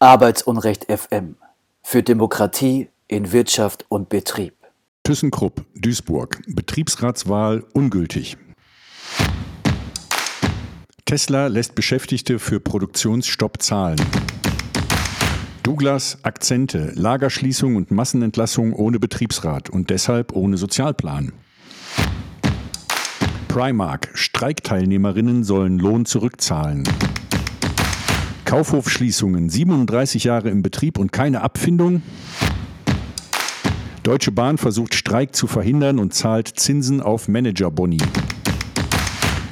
Arbeitsunrecht FM für Demokratie in Wirtschaft und Betrieb. ThyssenKrupp, Duisburg. Betriebsratswahl ungültig. Tesla lässt Beschäftigte für Produktionsstopp zahlen. Douglas Akzente, Lagerschließung und Massenentlassung ohne Betriebsrat und deshalb ohne Sozialplan. Primark, Streikteilnehmerinnen sollen Lohn zurückzahlen. Kaufhofschließungen, 37 Jahre im Betrieb und keine Abfindung. Deutsche Bahn versucht Streik zu verhindern und zahlt Zinsen auf Managerboni.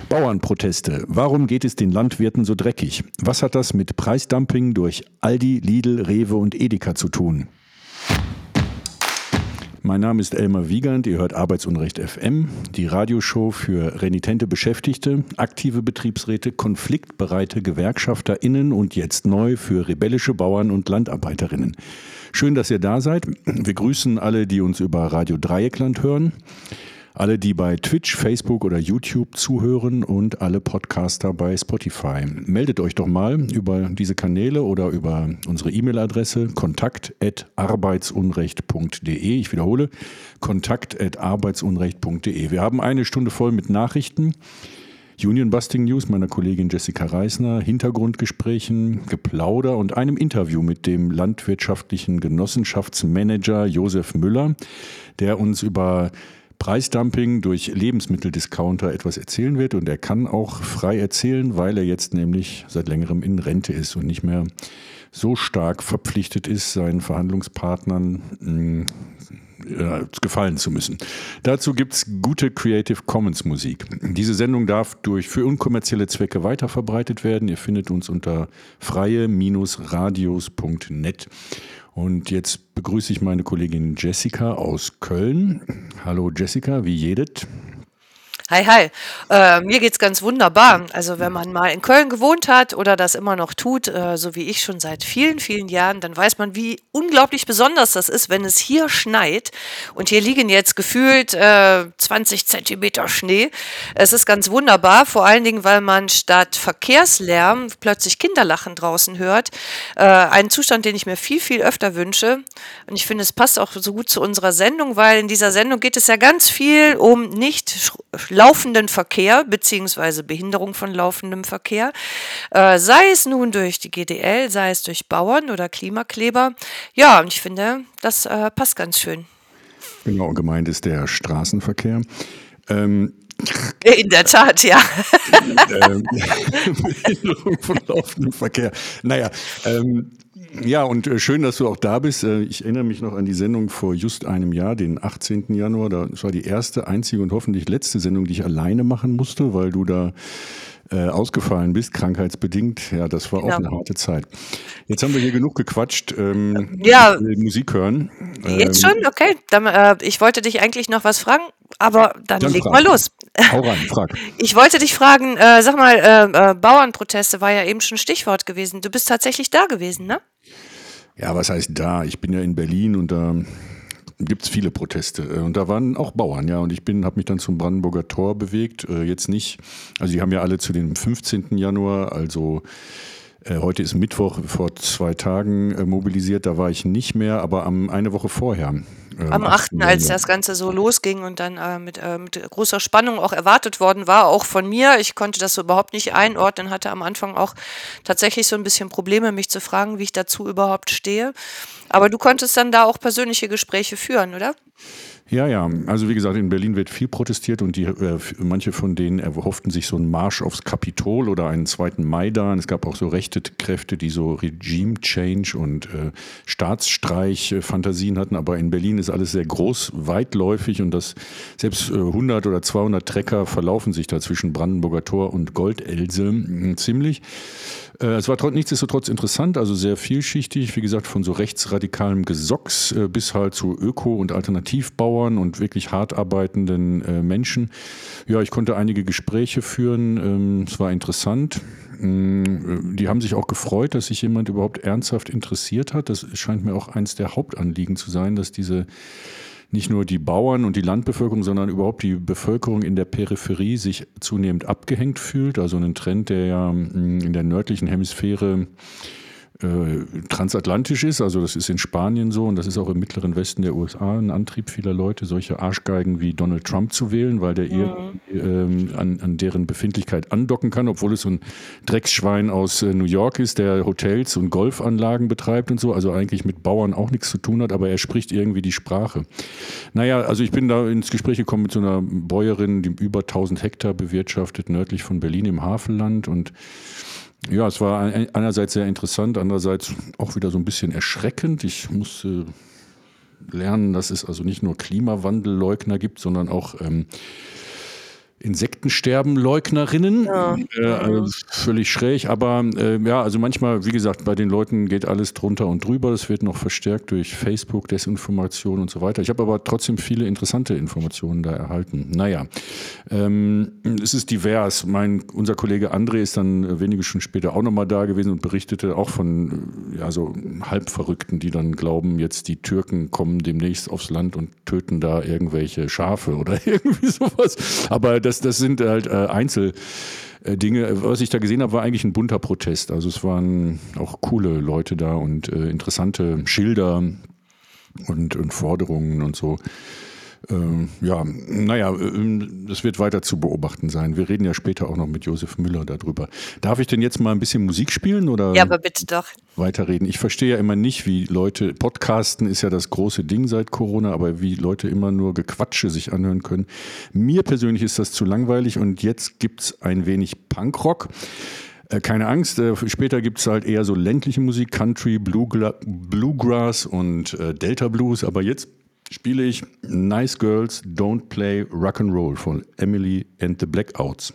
Bauernproteste. Warum geht es den Landwirten so dreckig? Was hat das mit Preisdumping durch Aldi, Lidl, Rewe und Edeka zu tun? Mein Name ist Elmar Wiegand, ihr hört Arbeitsunrecht FM, die Radioshow für renitente Beschäftigte, aktive Betriebsräte, konfliktbereite GewerkschafterInnen und jetzt neu für rebellische Bauern und Landarbeiterinnen. Schön, dass ihr da seid. Wir grüßen alle, die uns über Radio Dreieckland hören alle, die bei Twitch, Facebook oder YouTube zuhören und alle Podcaster bei Spotify. Meldet euch doch mal über diese Kanäle oder über unsere E-Mail-Adresse kontakt.arbeitsunrecht.de. Ich wiederhole, kontakt.arbeitsunrecht.de. Wir haben eine Stunde voll mit Nachrichten. Union Busting News meiner Kollegin Jessica Reisner, Hintergrundgesprächen, Geplauder und einem Interview mit dem landwirtschaftlichen Genossenschaftsmanager Josef Müller, der uns über Preisdumping durch Lebensmitteldiscounter etwas erzählen wird. Und er kann auch frei erzählen, weil er jetzt nämlich seit längerem in Rente ist und nicht mehr so stark verpflichtet ist, seinen Verhandlungspartnern äh, gefallen zu müssen. Dazu gibt es gute Creative Commons Musik. Diese Sendung darf durch für unkommerzielle Zwecke weiterverbreitet werden. Ihr findet uns unter freie-radios.net. Und jetzt begrüße ich meine Kollegin Jessica aus Köln. Hallo Jessica, wie jedet? Hi, hi. Äh, mir geht's ganz wunderbar. Also wenn man mal in Köln gewohnt hat oder das immer noch tut, äh, so wie ich schon seit vielen, vielen Jahren, dann weiß man, wie unglaublich besonders das ist, wenn es hier schneit. Und hier liegen jetzt gefühlt äh, 20 Zentimeter Schnee. Es ist ganz wunderbar, vor allen Dingen, weil man statt Verkehrslärm plötzlich Kinderlachen draußen hört. Äh, einen Zustand, den ich mir viel, viel öfter wünsche. Und ich finde, es passt auch so gut zu unserer Sendung, weil in dieser Sendung geht es ja ganz viel um nicht laufenden Verkehr beziehungsweise Behinderung von laufendem Verkehr, äh, sei es nun durch die GDL, sei es durch Bauern oder Klimakleber. Ja, und ich finde, das äh, passt ganz schön. Genau, gemeint ist der Straßenverkehr. Ähm, in der Tat, ja. ähm, Behinderung von laufendem Verkehr. Naja, ähm, ja, und äh, schön, dass du auch da bist. Äh, ich erinnere mich noch an die Sendung vor just einem Jahr, den 18. Januar. Das war die erste, einzige und hoffentlich letzte Sendung, die ich alleine machen musste, weil du da äh, ausgefallen bist, krankheitsbedingt. Ja, das war auch ja. eine harte Zeit. Jetzt haben wir hier genug gequatscht. Ähm, ja. Musik hören. Jetzt ähm, schon? Okay. Dann, äh, ich wollte dich eigentlich noch was fragen, aber dann, dann leg frag. mal los. Hau rein, frag. Ich wollte dich fragen, äh, sag mal, äh, äh, Bauernproteste war ja eben schon Stichwort gewesen. Du bist tatsächlich da gewesen, ne? Ja, was heißt da? Ich bin ja in Berlin und da gibt es viele Proteste. Äh, und da waren auch Bauern, ja. Und ich bin, habe mich dann zum Brandenburger Tor bewegt. Äh, jetzt nicht, also die haben ja alle zu dem 15. Januar, also äh, heute ist Mittwoch, vor zwei Tagen mobilisiert, da war ich nicht mehr, aber am, eine Woche vorher. Äh, am 8., als das Ganze so losging und dann äh, mit, äh, mit, großer Spannung auch erwartet worden war, auch von mir. Ich konnte das so überhaupt nicht einordnen, hatte am Anfang auch tatsächlich so ein bisschen Probleme, mich zu fragen, wie ich dazu überhaupt stehe. Aber du konntest dann da auch persönliche Gespräche führen, oder? Ja, ja. Also wie gesagt, in Berlin wird viel protestiert und die, äh, manche von denen erhofften sich so einen Marsch aufs Kapitol oder einen zweiten Maidan. Es gab auch so rechte Kräfte, die so Regime-Change und äh, Staatsstreich-Fantasien hatten. Aber in Berlin ist alles sehr groß, weitläufig und das selbst äh, 100 oder 200 Trecker verlaufen sich da zwischen Brandenburger Tor und Goldelse hm, ziemlich. Äh, es war nichtsdestotrotz interessant, also sehr vielschichtig, wie gesagt, von so rechtsradikalem Gesocks äh, bis halt zu Öko- und Alternativbauern und wirklich hart arbeitenden äh, Menschen. Ja, ich konnte einige Gespräche führen, ähm, es war interessant. Mm, die haben sich auch gefreut, dass sich jemand überhaupt ernsthaft interessiert hat. Das scheint mir auch eins der Hauptanliegen zu sein, dass diese nicht nur die Bauern und die Landbevölkerung, sondern überhaupt die Bevölkerung in der Peripherie sich zunehmend abgehängt fühlt. Also ein Trend, der ja mm, in der nördlichen Hemisphäre transatlantisch ist. Also das ist in Spanien so und das ist auch im mittleren Westen der USA ein Antrieb vieler Leute, solche Arschgeigen wie Donald Trump zu wählen, weil der mhm. ähm, an, an deren Befindlichkeit andocken kann, obwohl es so ein Drecksschwein aus äh, New York ist, der Hotels und Golfanlagen betreibt und so, also eigentlich mit Bauern auch nichts zu tun hat, aber er spricht irgendwie die Sprache. Naja, also ich bin da ins Gespräch gekommen mit so einer Bäuerin, die über 1000 Hektar bewirtschaftet, nördlich von Berlin im Havelland und ja, es war einerseits sehr interessant, andererseits auch wieder so ein bisschen erschreckend. Ich musste lernen, dass es also nicht nur Klimawandelleugner gibt, sondern auch ähm, Insektensterbenleugnerinnen. Ja. Äh, also völlig schräg, aber äh, ja, also manchmal, wie gesagt, bei den Leuten geht alles drunter und drüber. Das wird noch verstärkt durch Facebook, Desinformation und so weiter. Ich habe aber trotzdem viele interessante Informationen da erhalten. Naja, ähm, es ist divers. Mein, unser Kollege André ist dann wenige Stunden später auch nochmal da gewesen und berichtete auch von ja, so Halbverrückten, die dann glauben, jetzt die Türken kommen demnächst aufs Land und töten da irgendwelche Schafe oder irgendwie sowas. Aber das, das sind halt äh, Einzel. Was ich da gesehen habe, war eigentlich ein bunter Protest. Also es waren auch coole Leute da und äh, interessante Schilder und, und Forderungen und so. Ähm, ja, naja, ähm, das wird weiter zu beobachten sein. Wir reden ja später auch noch mit Josef Müller darüber. Darf ich denn jetzt mal ein bisschen Musik spielen oder? Ja, aber bitte doch. Weiterreden. Ich verstehe ja immer nicht, wie Leute, Podcasten ist ja das große Ding seit Corona, aber wie Leute immer nur Gequatsche sich anhören können. Mir persönlich ist das zu langweilig und jetzt gibt es ein wenig Punkrock. Äh, keine Angst, äh, später gibt es halt eher so ländliche Musik, Country, Bluegrass und äh, Delta Blues, aber jetzt spiele ich Nice Girls Don't Play Rock and Roll von Emily and the Blackouts.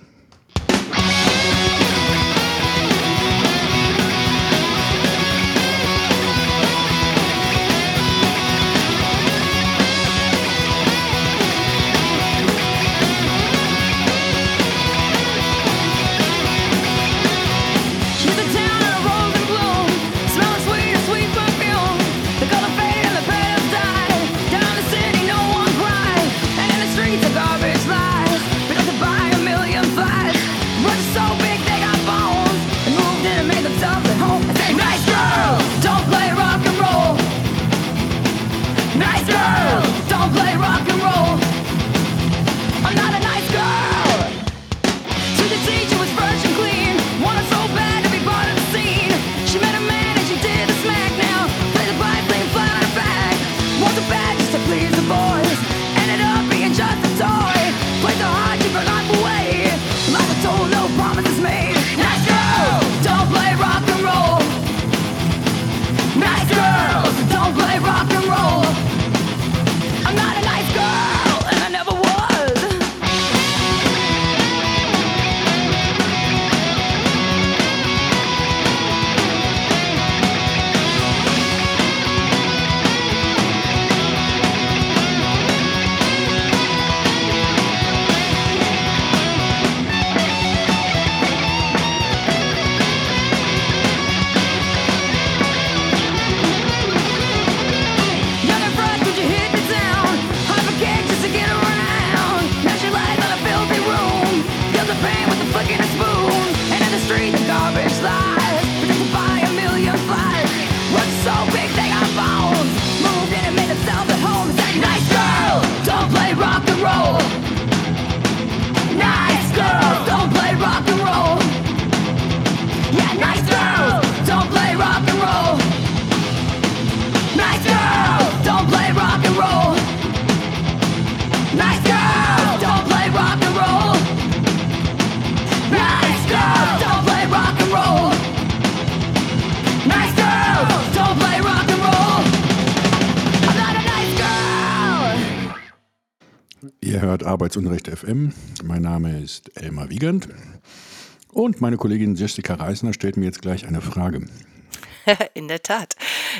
Arbeitsunrecht FM. Mein Name ist Elmar Wiegand und meine Kollegin Jessica Reisner stellt mir jetzt gleich eine Frage. In der Tat.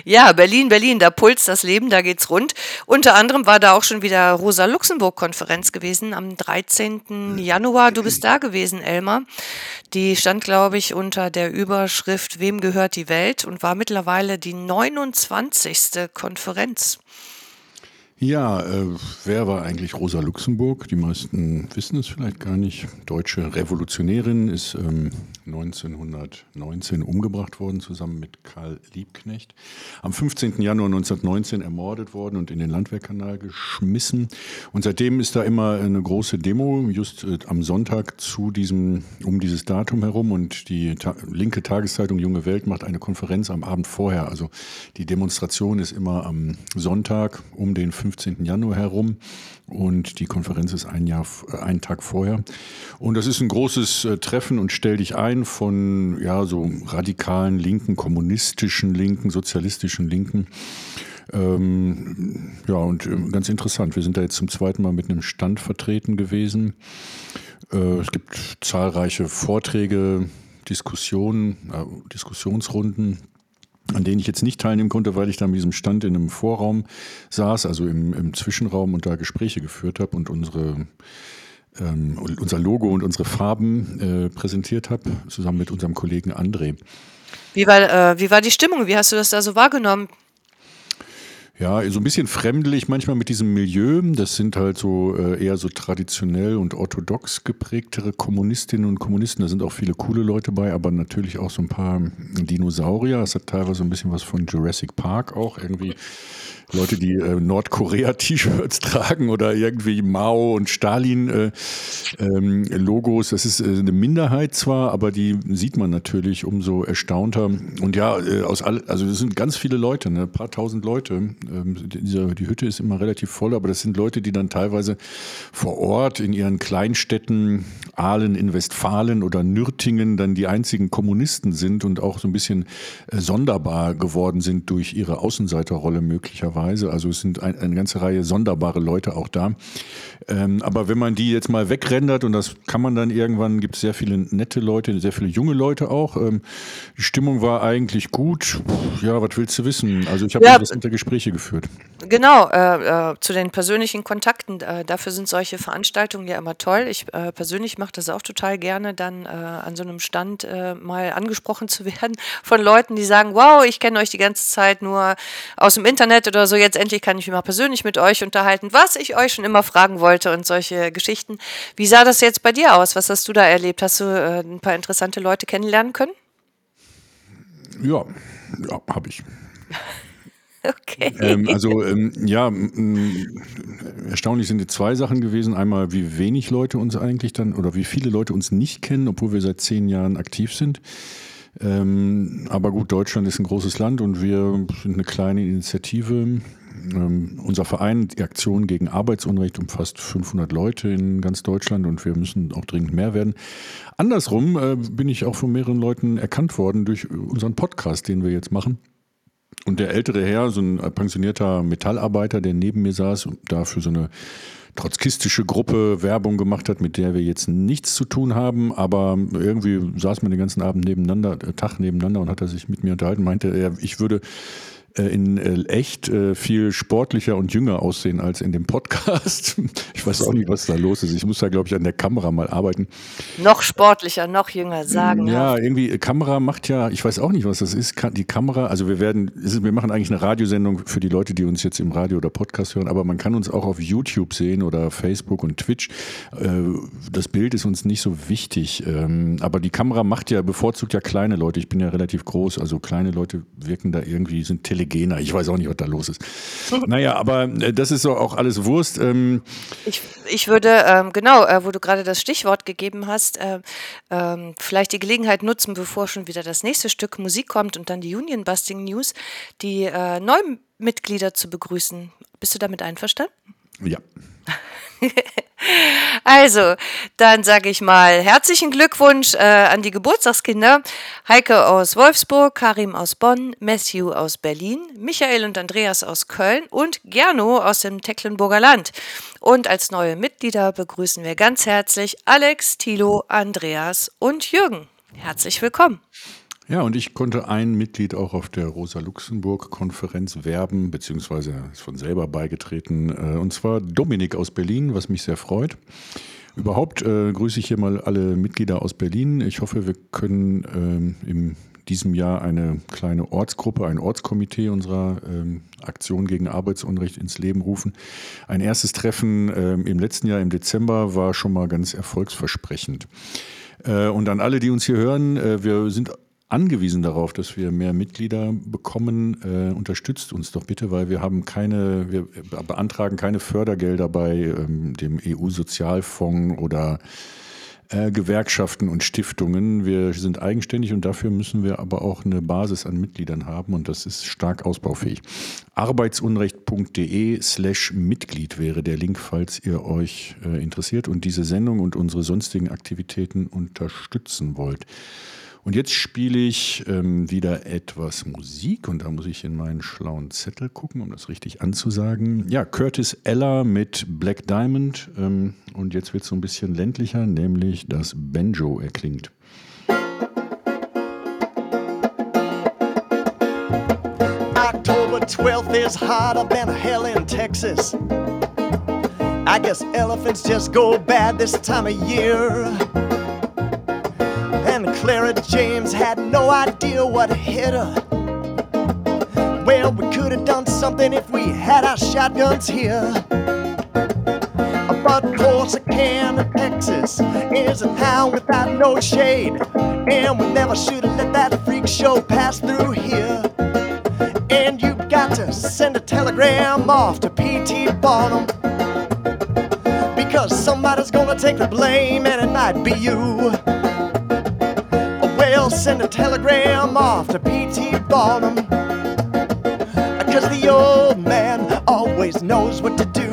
Ja, Berlin, Berlin, da pulst das Leben, da geht's rund. Unter anderem war da auch schon wieder Rosa-Luxemburg-Konferenz gewesen am 13. Januar. Du bist da gewesen, Elmar. Die stand, glaube ich, unter der Überschrift Wem gehört die Welt und war mittlerweile die 29. Konferenz. Ja, äh, wer war eigentlich Rosa Luxemburg? Die meisten wissen es vielleicht gar nicht. Deutsche Revolutionärin ist ähm, 1919 umgebracht worden, zusammen mit Karl Liebknecht. Am 15. Januar 1919 ermordet worden und in den Landwehrkanal geschmissen. Und seitdem ist da immer eine große Demo, just äh, am Sonntag zu diesem, um dieses Datum herum. Und die ta linke Tageszeitung Junge Welt macht eine Konferenz am Abend vorher. Also die Demonstration ist immer am Sonntag um den 15. 15. Januar herum und die Konferenz ist ein Jahr, äh, einen Tag vorher. Und das ist ein großes äh, Treffen und stell dich ein von ja so radikalen Linken, kommunistischen Linken, sozialistischen Linken. Ähm, ja, und äh, ganz interessant, wir sind da jetzt zum zweiten Mal mit einem Stand vertreten gewesen. Äh, es gibt zahlreiche Vorträge, Diskussionen, äh, Diskussionsrunden an denen ich jetzt nicht teilnehmen konnte, weil ich da mit diesem Stand in einem Vorraum saß, also im, im Zwischenraum und da Gespräche geführt habe und unsere ähm, unser Logo und unsere Farben äh, präsentiert habe, zusammen mit unserem Kollegen André. Wie war, äh, wie war die Stimmung? Wie hast du das da so wahrgenommen? Ja, so ein bisschen fremdlich manchmal mit diesem Milieu. Das sind halt so äh, eher so traditionell und orthodox geprägtere Kommunistinnen und Kommunisten. Da sind auch viele coole Leute bei, aber natürlich auch so ein paar Dinosaurier. Es hat teilweise so ein bisschen was von Jurassic Park auch irgendwie. Leute, die äh, Nordkorea-T-Shirts tragen oder irgendwie Mao und Stalin-Logos. Äh, ähm, das ist äh, eine Minderheit zwar, aber die sieht man natürlich umso erstaunter. Und ja, äh, aus all, also das sind ganz viele Leute, ne? ein paar tausend Leute. Ähm, diese, die Hütte ist immer relativ voll, aber das sind Leute, die dann teilweise vor Ort in ihren Kleinstädten, Aalen in Westfalen oder Nürtingen, dann die einzigen Kommunisten sind und auch so ein bisschen äh, sonderbar geworden sind durch ihre Außenseiterrolle möglicherweise. Weise. Also es sind ein, eine ganze Reihe sonderbare Leute auch da. Ähm, aber wenn man die jetzt mal wegrendert, und das kann man dann irgendwann, gibt es sehr viele nette Leute, sehr viele junge Leute auch. Ähm, die Stimmung war eigentlich gut. Ja, was willst du wissen? Also ich habe ja, interessante Gespräche geführt. Genau, äh, äh, zu den persönlichen Kontakten. Äh, dafür sind solche Veranstaltungen ja immer toll. Ich äh, persönlich mache das auch total gerne, dann äh, an so einem Stand äh, mal angesprochen zu werden von Leuten, die sagen, wow, ich kenne euch die ganze Zeit nur aus dem Internet oder so, jetzt endlich kann ich mich mal persönlich mit euch unterhalten, was ich euch schon immer fragen wollte wollte und solche Geschichten. Wie sah das jetzt bei dir aus? Was hast du da erlebt? Hast du äh, ein paar interessante Leute kennenlernen können? Ja, ja habe ich. Okay. Ähm, also ähm, ja, erstaunlich sind die zwei Sachen gewesen. Einmal, wie wenig Leute uns eigentlich dann oder wie viele Leute uns nicht kennen, obwohl wir seit zehn Jahren aktiv sind. Ähm, aber gut, Deutschland ist ein großes Land und wir sind eine kleine Initiative ähm, unser Verein, die Aktion gegen Arbeitsunrecht, umfasst 500 Leute in ganz Deutschland und wir müssen auch dringend mehr werden. Andersrum äh, bin ich auch von mehreren Leuten erkannt worden durch unseren Podcast, den wir jetzt machen. Und der ältere Herr, so ein pensionierter Metallarbeiter, der neben mir saß und da für so eine trotzkistische Gruppe Werbung gemacht hat, mit der wir jetzt nichts zu tun haben, aber irgendwie saß man den ganzen Abend nebeneinander, äh, Tag nebeneinander und hat er sich mit mir unterhalten, meinte er, ich würde in äh, echt äh, viel sportlicher und jünger aussehen als in dem Podcast. Ich weiß auch nicht, was da los ist. Ich muss da, glaube ich, an der Kamera mal arbeiten. Noch sportlicher, noch jünger, sagen. Ja, irgendwie, Kamera macht ja, ich weiß auch nicht, was das ist. Die Kamera, also wir werden, wir machen eigentlich eine Radiosendung für die Leute, die uns jetzt im Radio oder Podcast hören, aber man kann uns auch auf YouTube sehen oder Facebook und Twitch. Das Bild ist uns nicht so wichtig. Ähm, aber die Kamera macht ja, bevorzugt ja kleine Leute. Ich bin ja relativ groß, also kleine Leute wirken da irgendwie, sind tele Telegener. Ich weiß auch nicht, was da los ist. naja, aber äh, das ist so auch alles Wurst. Ähm ich, ich würde, ähm, genau, äh, wo du gerade das Stichwort gegeben hast, äh, ähm, vielleicht die Gelegenheit nutzen, bevor schon wieder das nächste Stück Musik kommt und dann die Union Busting News, die äh, neuen Mitglieder zu begrüßen. Bist du damit einverstanden? Ja. Also, dann sage ich mal herzlichen Glückwunsch äh, an die Geburtstagskinder. Heike aus Wolfsburg, Karim aus Bonn, Matthew aus Berlin, Michael und Andreas aus Köln und Gerno aus dem Tecklenburger Land. Und als neue Mitglieder begrüßen wir ganz herzlich Alex, Thilo, Andreas und Jürgen. Herzlich willkommen. Ja, und ich konnte ein Mitglied auch auf der Rosa-Luxemburg-Konferenz werben, beziehungsweise ist von selber beigetreten, äh, und zwar Dominik aus Berlin, was mich sehr freut. Überhaupt äh, grüße ich hier mal alle Mitglieder aus Berlin. Ich hoffe, wir können ähm, im diesem Jahr eine kleine Ortsgruppe, ein Ortskomitee unserer ähm, Aktion gegen Arbeitsunrecht ins Leben rufen. Ein erstes Treffen ähm, im letzten Jahr im Dezember war schon mal ganz erfolgsversprechend. Äh, und an alle, die uns hier hören, äh, wir sind angewiesen darauf, dass wir mehr Mitglieder bekommen. Äh, unterstützt uns doch bitte, weil wir haben keine, wir beantragen keine Fördergelder bei ähm, dem EU-Sozialfonds oder äh, Gewerkschaften und Stiftungen. Wir sind eigenständig und dafür müssen wir aber auch eine Basis an Mitgliedern haben und das ist stark ausbaufähig. Arbeitsunrecht.de slash Mitglied wäre der Link, falls ihr euch äh, interessiert und diese Sendung und unsere sonstigen Aktivitäten unterstützen wollt. Und jetzt spiele ich ähm, wieder etwas Musik und da muss ich in meinen schlauen Zettel gucken, um das richtig anzusagen. Ja, Curtis Ella mit Black Diamond ähm, und jetzt wird es so ein bisschen ländlicher, nämlich das Banjo erklingt. October 12th is hotter than hell in Texas. I guess elephants just go bad this time of year. And Clara James had no idea what hit her. Well, we could have done something if we had our shotguns here. But Corsicana, Texas is a town without no shade. And we never should have let that freak show pass through here. And you got to send a telegram off to P.T. Barnum. Because somebody's gonna take the blame, and it might be you send a telegram off to P.T. Barnum. Cause the old man always knows what to do.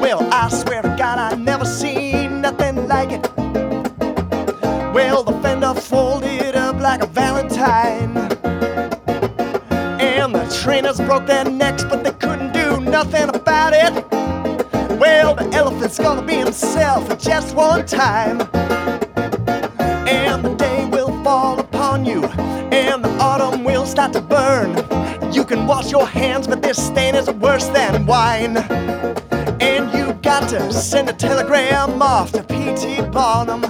Well, I swear to God, I never seen nothing like it. Well, the fender folded up like a valentine. And the trainers broke their necks, but they couldn't do nothing about it. Well, the elephant's gonna be himself just one time start to burn. You can wash your hands, but this stain is worse than wine. And you got to send a telegram off to P.T. Barnum.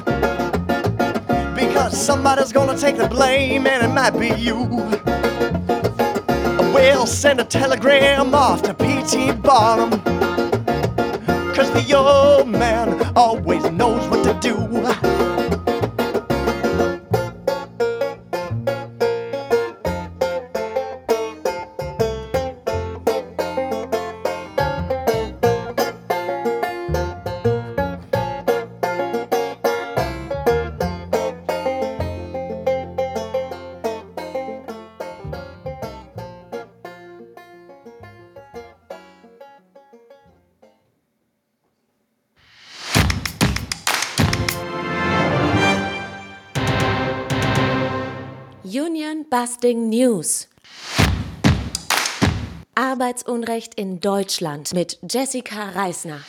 Because somebody's gonna take the blame, and it might be you. Well, send a telegram off to P.T. Barnum. Cause the old man always Busting News. Arbeitsunrecht in Deutschland mit Jessica Reisner.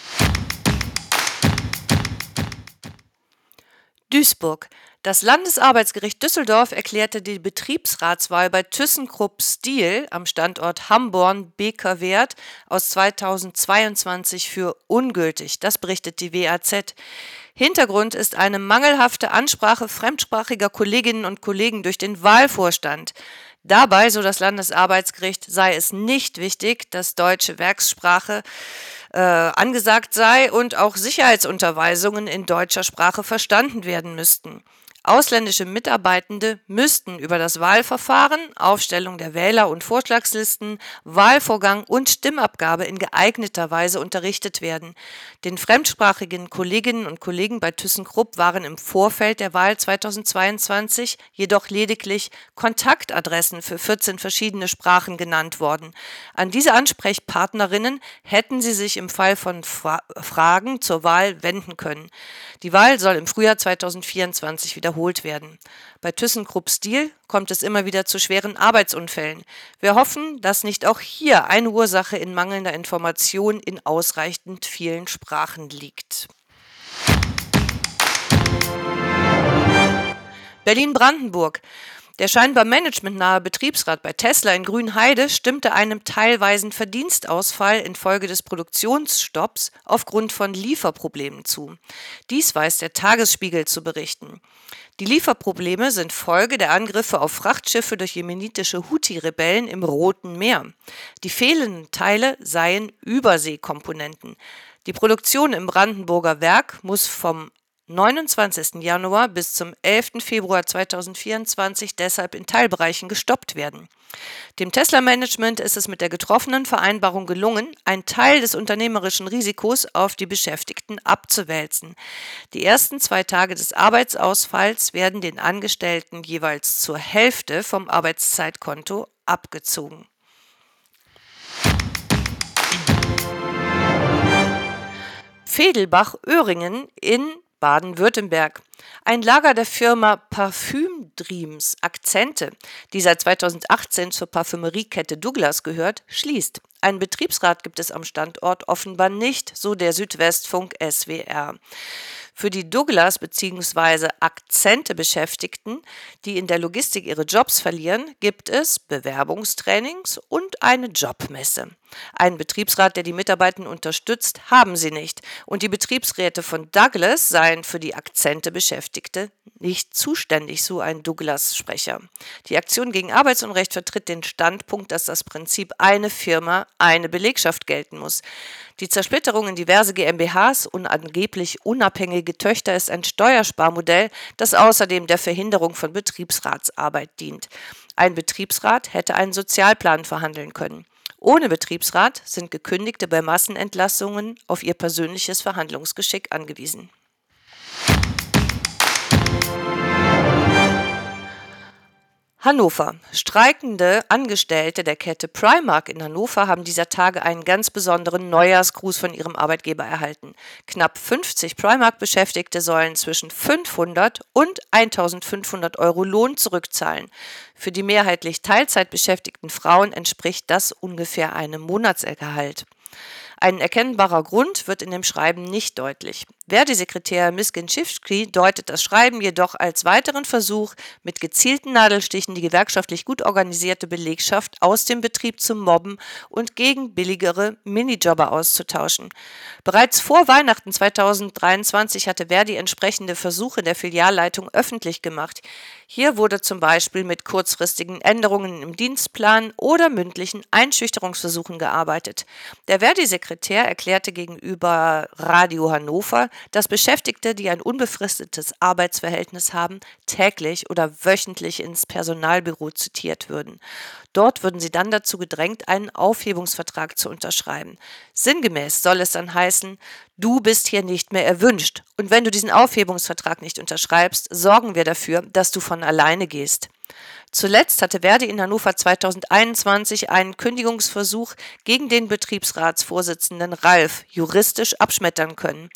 Duisburg. Das Landesarbeitsgericht Düsseldorf erklärte die Betriebsratswahl bei ThyssenKrupp Steel am Standort Hamborn-Beker-Wert aus 2022 für ungültig. Das berichtet die WAZ. Hintergrund ist eine mangelhafte Ansprache fremdsprachiger Kolleginnen und Kollegen durch den Wahlvorstand. Dabei, so das Landesarbeitsgericht, sei es nicht wichtig, dass deutsche Werkssprache äh, angesagt sei und auch Sicherheitsunterweisungen in deutscher Sprache verstanden werden müssten. Ausländische Mitarbeitende müssten über das Wahlverfahren, Aufstellung der Wähler- und Vorschlagslisten, Wahlvorgang und Stimmabgabe in geeigneter Weise unterrichtet werden. Den fremdsprachigen Kolleginnen und Kollegen bei ThyssenKrupp waren im Vorfeld der Wahl 2022 jedoch lediglich Kontaktadressen für 14 verschiedene Sprachen genannt worden. An diese Ansprechpartnerinnen hätten sie sich im Fall von Fra Fragen zur Wahl wenden können. Die Wahl soll im Frühjahr 2024 wiederholt werden. Bei ThyssenKrupp Steel kommt es immer wieder zu schweren Arbeitsunfällen. Wir hoffen, dass nicht auch hier eine Ursache in mangelnder Information in ausreichend vielen Sprachen liegt. Berlin-Brandenburg. Der scheinbar managementnahe Betriebsrat bei Tesla in Grünheide stimmte einem teilweisen Verdienstausfall infolge des Produktionsstopps aufgrund von Lieferproblemen zu. Dies weiß der Tagesspiegel zu berichten. Die Lieferprobleme sind Folge der Angriffe auf Frachtschiffe durch jemenitische Houthi-Rebellen im Roten Meer. Die fehlenden Teile seien Überseekomponenten. Die Produktion im Brandenburger Werk muss vom 29. Januar bis zum 11. Februar 2024 deshalb in Teilbereichen gestoppt werden. Dem Tesla-Management ist es mit der getroffenen Vereinbarung gelungen, einen Teil des unternehmerischen Risikos auf die Beschäftigten abzuwälzen. Die ersten zwei Tage des Arbeitsausfalls werden den Angestellten jeweils zur Hälfte vom Arbeitszeitkonto abgezogen. Fedelbach-Öhringen in Baden-Württemberg. Ein Lager der Firma Parfüm Dreams Akzente, die seit 2018 zur Parfümeriekette Douglas gehört, schließt. Einen Betriebsrat gibt es am Standort offenbar nicht, so der Südwestfunk SWR für die Douglas bzw. Akzente Beschäftigten, die in der Logistik ihre Jobs verlieren, gibt es Bewerbungstrainings und eine Jobmesse. Einen Betriebsrat, der die Mitarbeitenden unterstützt, haben sie nicht. Und die Betriebsräte von Douglas seien für die Akzente Beschäftigte nicht zuständig, so ein Douglas-Sprecher. Die Aktion gegen Arbeitsunrecht vertritt den Standpunkt, dass das Prinzip eine Firma, eine Belegschaft gelten muss. Die Zersplitterung in diverse GmbHs und angeblich unabhängige Töchter ist ein Steuersparmodell, das außerdem der Verhinderung von Betriebsratsarbeit dient. Ein Betriebsrat hätte einen Sozialplan verhandeln können. Ohne Betriebsrat sind Gekündigte bei Massenentlassungen auf ihr persönliches Verhandlungsgeschick angewiesen. Hannover. Streikende Angestellte der Kette Primark in Hannover haben dieser Tage einen ganz besonderen Neujahrsgruß von ihrem Arbeitgeber erhalten. Knapp 50 Primark-Beschäftigte sollen zwischen 500 und 1500 Euro Lohn zurückzahlen. Für die mehrheitlich Teilzeit beschäftigten Frauen entspricht das ungefähr einem Monatsergehalt. Ein erkennbarer Grund wird in dem Schreiben nicht deutlich. Verdi-Sekretär Miskin Schiffski deutet das Schreiben jedoch als weiteren Versuch, mit gezielten Nadelstichen die gewerkschaftlich gut organisierte Belegschaft aus dem Betrieb zu mobben und gegen billigere Minijobber auszutauschen. Bereits vor Weihnachten 2023 hatte Verdi entsprechende Versuche der Filialleitung öffentlich gemacht. Hier wurde zum Beispiel mit kurzfristigen Änderungen im Dienstplan oder mündlichen Einschüchterungsversuchen gearbeitet. Der Verdi-Sekretär erklärte gegenüber Radio Hannover, dass Beschäftigte, die ein unbefristetes Arbeitsverhältnis haben, täglich oder wöchentlich ins Personalbüro zitiert würden. Dort würden sie dann dazu gedrängt, einen Aufhebungsvertrag zu unterschreiben. Sinngemäß soll es dann heißen, du bist hier nicht mehr erwünscht und wenn du diesen Aufhebungsvertrag nicht unterschreibst, sorgen wir dafür, dass du von alleine gehst. Zuletzt hatte Verdi in Hannover 2021 einen Kündigungsversuch gegen den Betriebsratsvorsitzenden Ralf juristisch abschmettern können.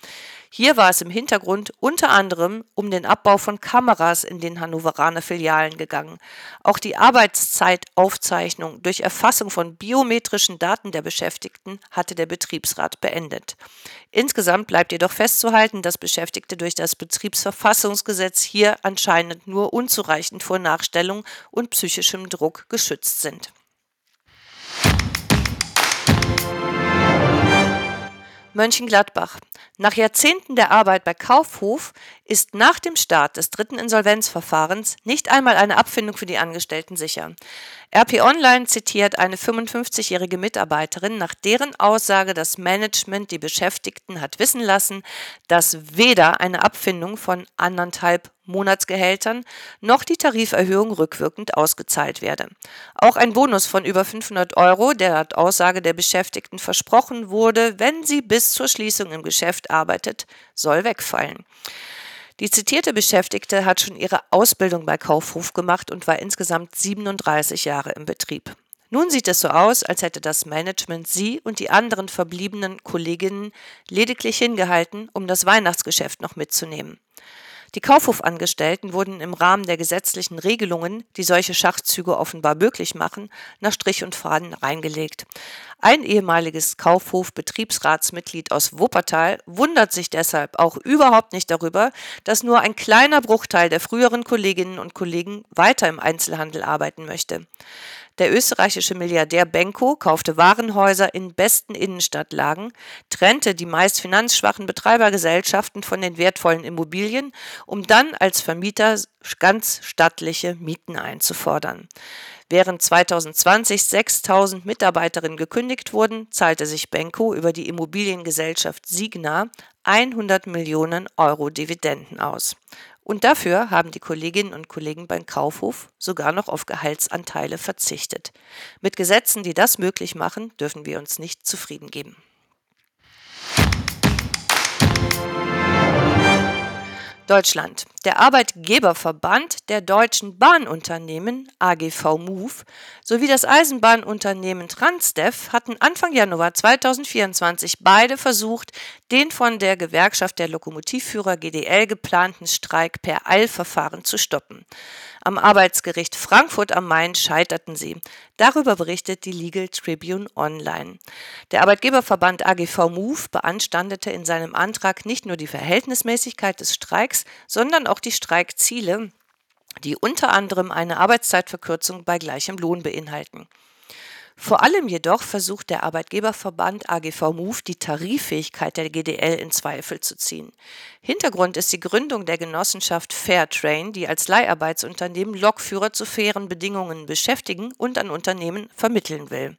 Hier war es im Hintergrund unter anderem um den Abbau von Kameras in den Hannoveraner Filialen gegangen. Auch die Arbeitszeitaufzeichnung durch Erfassung von biometrischen Daten der Beschäftigten hatte der Betriebsrat beendet. Insgesamt bleibt jedoch festzuhalten, dass Beschäftigte durch das Betriebsverfassungsgesetz hier anscheinend nur unzureichend vor Nachstellung und psychischem Druck geschützt sind. Mönchengladbach. Nach Jahrzehnten der Arbeit bei Kaufhof ist nach dem Start des dritten Insolvenzverfahrens nicht einmal eine Abfindung für die Angestellten sicher. RP Online zitiert eine 55-jährige Mitarbeiterin, nach deren Aussage das Management die Beschäftigten hat wissen lassen, dass weder eine Abfindung von anderthalb Monatsgehältern noch die Tariferhöhung rückwirkend ausgezahlt werde. Auch ein Bonus von über 500 Euro, der laut Aussage der Beschäftigten versprochen wurde, wenn sie bis zur Schließung im Geschäft arbeitet, soll wegfallen. Die zitierte Beschäftigte hat schon ihre Ausbildung bei Kaufhof gemacht und war insgesamt 37 Jahre im Betrieb. Nun sieht es so aus, als hätte das Management sie und die anderen verbliebenen Kolleginnen lediglich hingehalten, um das Weihnachtsgeschäft noch mitzunehmen. Die Kaufhofangestellten wurden im Rahmen der gesetzlichen Regelungen, die solche Schachzüge offenbar möglich machen, nach Strich und Faden reingelegt. Ein ehemaliges Kaufhof-Betriebsratsmitglied aus Wuppertal wundert sich deshalb auch überhaupt nicht darüber, dass nur ein kleiner Bruchteil der früheren Kolleginnen und Kollegen weiter im Einzelhandel arbeiten möchte. Der österreichische Milliardär Benko kaufte Warenhäuser in besten Innenstadtlagen, trennte die meist finanzschwachen Betreibergesellschaften von den wertvollen Immobilien, um dann als Vermieter ganz stattliche Mieten einzufordern. Während 2020 6000 Mitarbeiterinnen gekündigt wurden, zahlte sich Benko über die Immobiliengesellschaft Signa 100 Millionen Euro Dividenden aus. Und dafür haben die Kolleginnen und Kollegen beim Kaufhof sogar noch auf Gehaltsanteile verzichtet. Mit Gesetzen, die das möglich machen, dürfen wir uns nicht zufrieden geben. Deutschland. Der Arbeitgeberverband der deutschen Bahnunternehmen AGV Move sowie das Eisenbahnunternehmen Transdev hatten Anfang Januar 2024 beide versucht, den von der Gewerkschaft der Lokomotivführer GDL geplanten Streik per Eilverfahren zu stoppen. Am Arbeitsgericht Frankfurt am Main scheiterten sie. Darüber berichtet die Legal Tribune Online. Der Arbeitgeberverband AGV Move beanstandete in seinem Antrag nicht nur die Verhältnismäßigkeit des Streiks, sondern auch die Streikziele, die unter anderem eine Arbeitszeitverkürzung bei gleichem Lohn beinhalten. Vor allem jedoch versucht der Arbeitgeberverband AGV Move die Tariffähigkeit der GDL in Zweifel zu ziehen. Hintergrund ist die Gründung der Genossenschaft Fairtrain, die als Leiharbeitsunternehmen Lokführer zu fairen Bedingungen beschäftigen und an Unternehmen vermitteln will.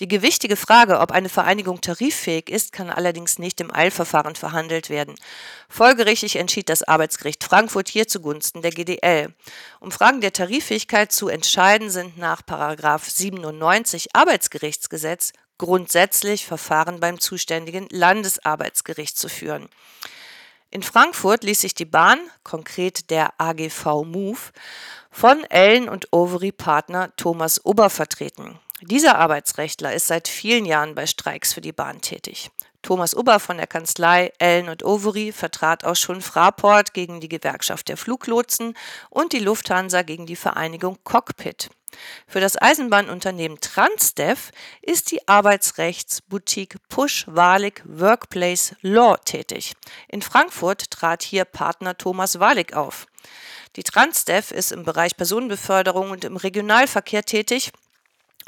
Die gewichtige Frage, ob eine Vereinigung tariffähig ist, kann allerdings nicht im Eilverfahren verhandelt werden. Folgerichtig entschied das Arbeitsgericht Frankfurt hier zugunsten der GDL. Um Fragen der Tariffähigkeit zu entscheiden, sind nach 97 Arbeitsgerichtsgesetz grundsätzlich Verfahren beim zuständigen Landesarbeitsgericht zu führen. In Frankfurt ließ sich die Bahn, konkret der AGV Move, von Ellen und Overy Partner Thomas Ober vertreten. Dieser Arbeitsrechtler ist seit vielen Jahren bei Streiks für die Bahn tätig. Thomas Uber von der Kanzlei Ellen und Overy vertrat auch schon Fraport gegen die Gewerkschaft der Fluglotsen und die Lufthansa gegen die Vereinigung Cockpit. Für das Eisenbahnunternehmen Transdev ist die Arbeitsrechtsboutique Push Walik Workplace Law tätig. In Frankfurt trat hier Partner Thomas Walik auf. Die Transdev ist im Bereich Personenbeförderung und im Regionalverkehr tätig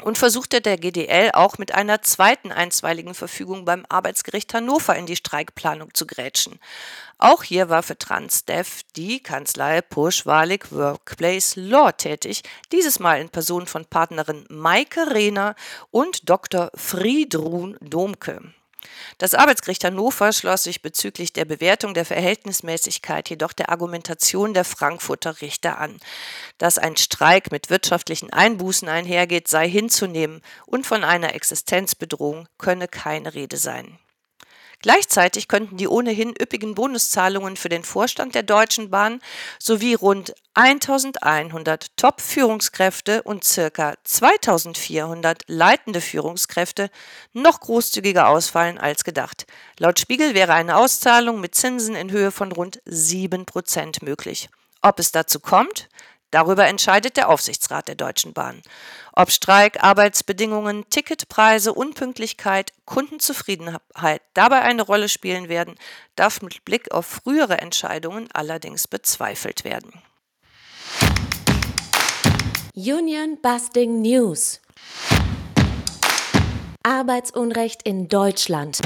und versuchte der GDL auch mit einer zweiten einstweiligen Verfügung beim Arbeitsgericht Hannover in die Streikplanung zu grätschen. Auch hier war für Transdev die Kanzlei Push-Walik Workplace Law tätig, dieses Mal in Person von Partnerin Maike Rehner und Dr. Friedrun Domke. Das Arbeitsgericht Hannover schloss sich bezüglich der Bewertung der Verhältnismäßigkeit jedoch der Argumentation der Frankfurter Richter an. Dass ein Streik mit wirtschaftlichen Einbußen einhergeht, sei hinzunehmen und von einer Existenzbedrohung könne keine Rede sein. Gleichzeitig könnten die ohnehin üppigen Bonuszahlungen für den Vorstand der Deutschen Bahn sowie rund 1100 Top-Führungskräfte und circa 2400 leitende Führungskräfte noch großzügiger ausfallen als gedacht. Laut Spiegel wäre eine Auszahlung mit Zinsen in Höhe von rund 7 Prozent möglich. Ob es dazu kommt, Darüber entscheidet der Aufsichtsrat der Deutschen Bahn. Ob Streik, Arbeitsbedingungen, Ticketpreise, Unpünktlichkeit, Kundenzufriedenheit dabei eine Rolle spielen werden, darf mit Blick auf frühere Entscheidungen allerdings bezweifelt werden. Union Busting News. Arbeitsunrecht in Deutschland.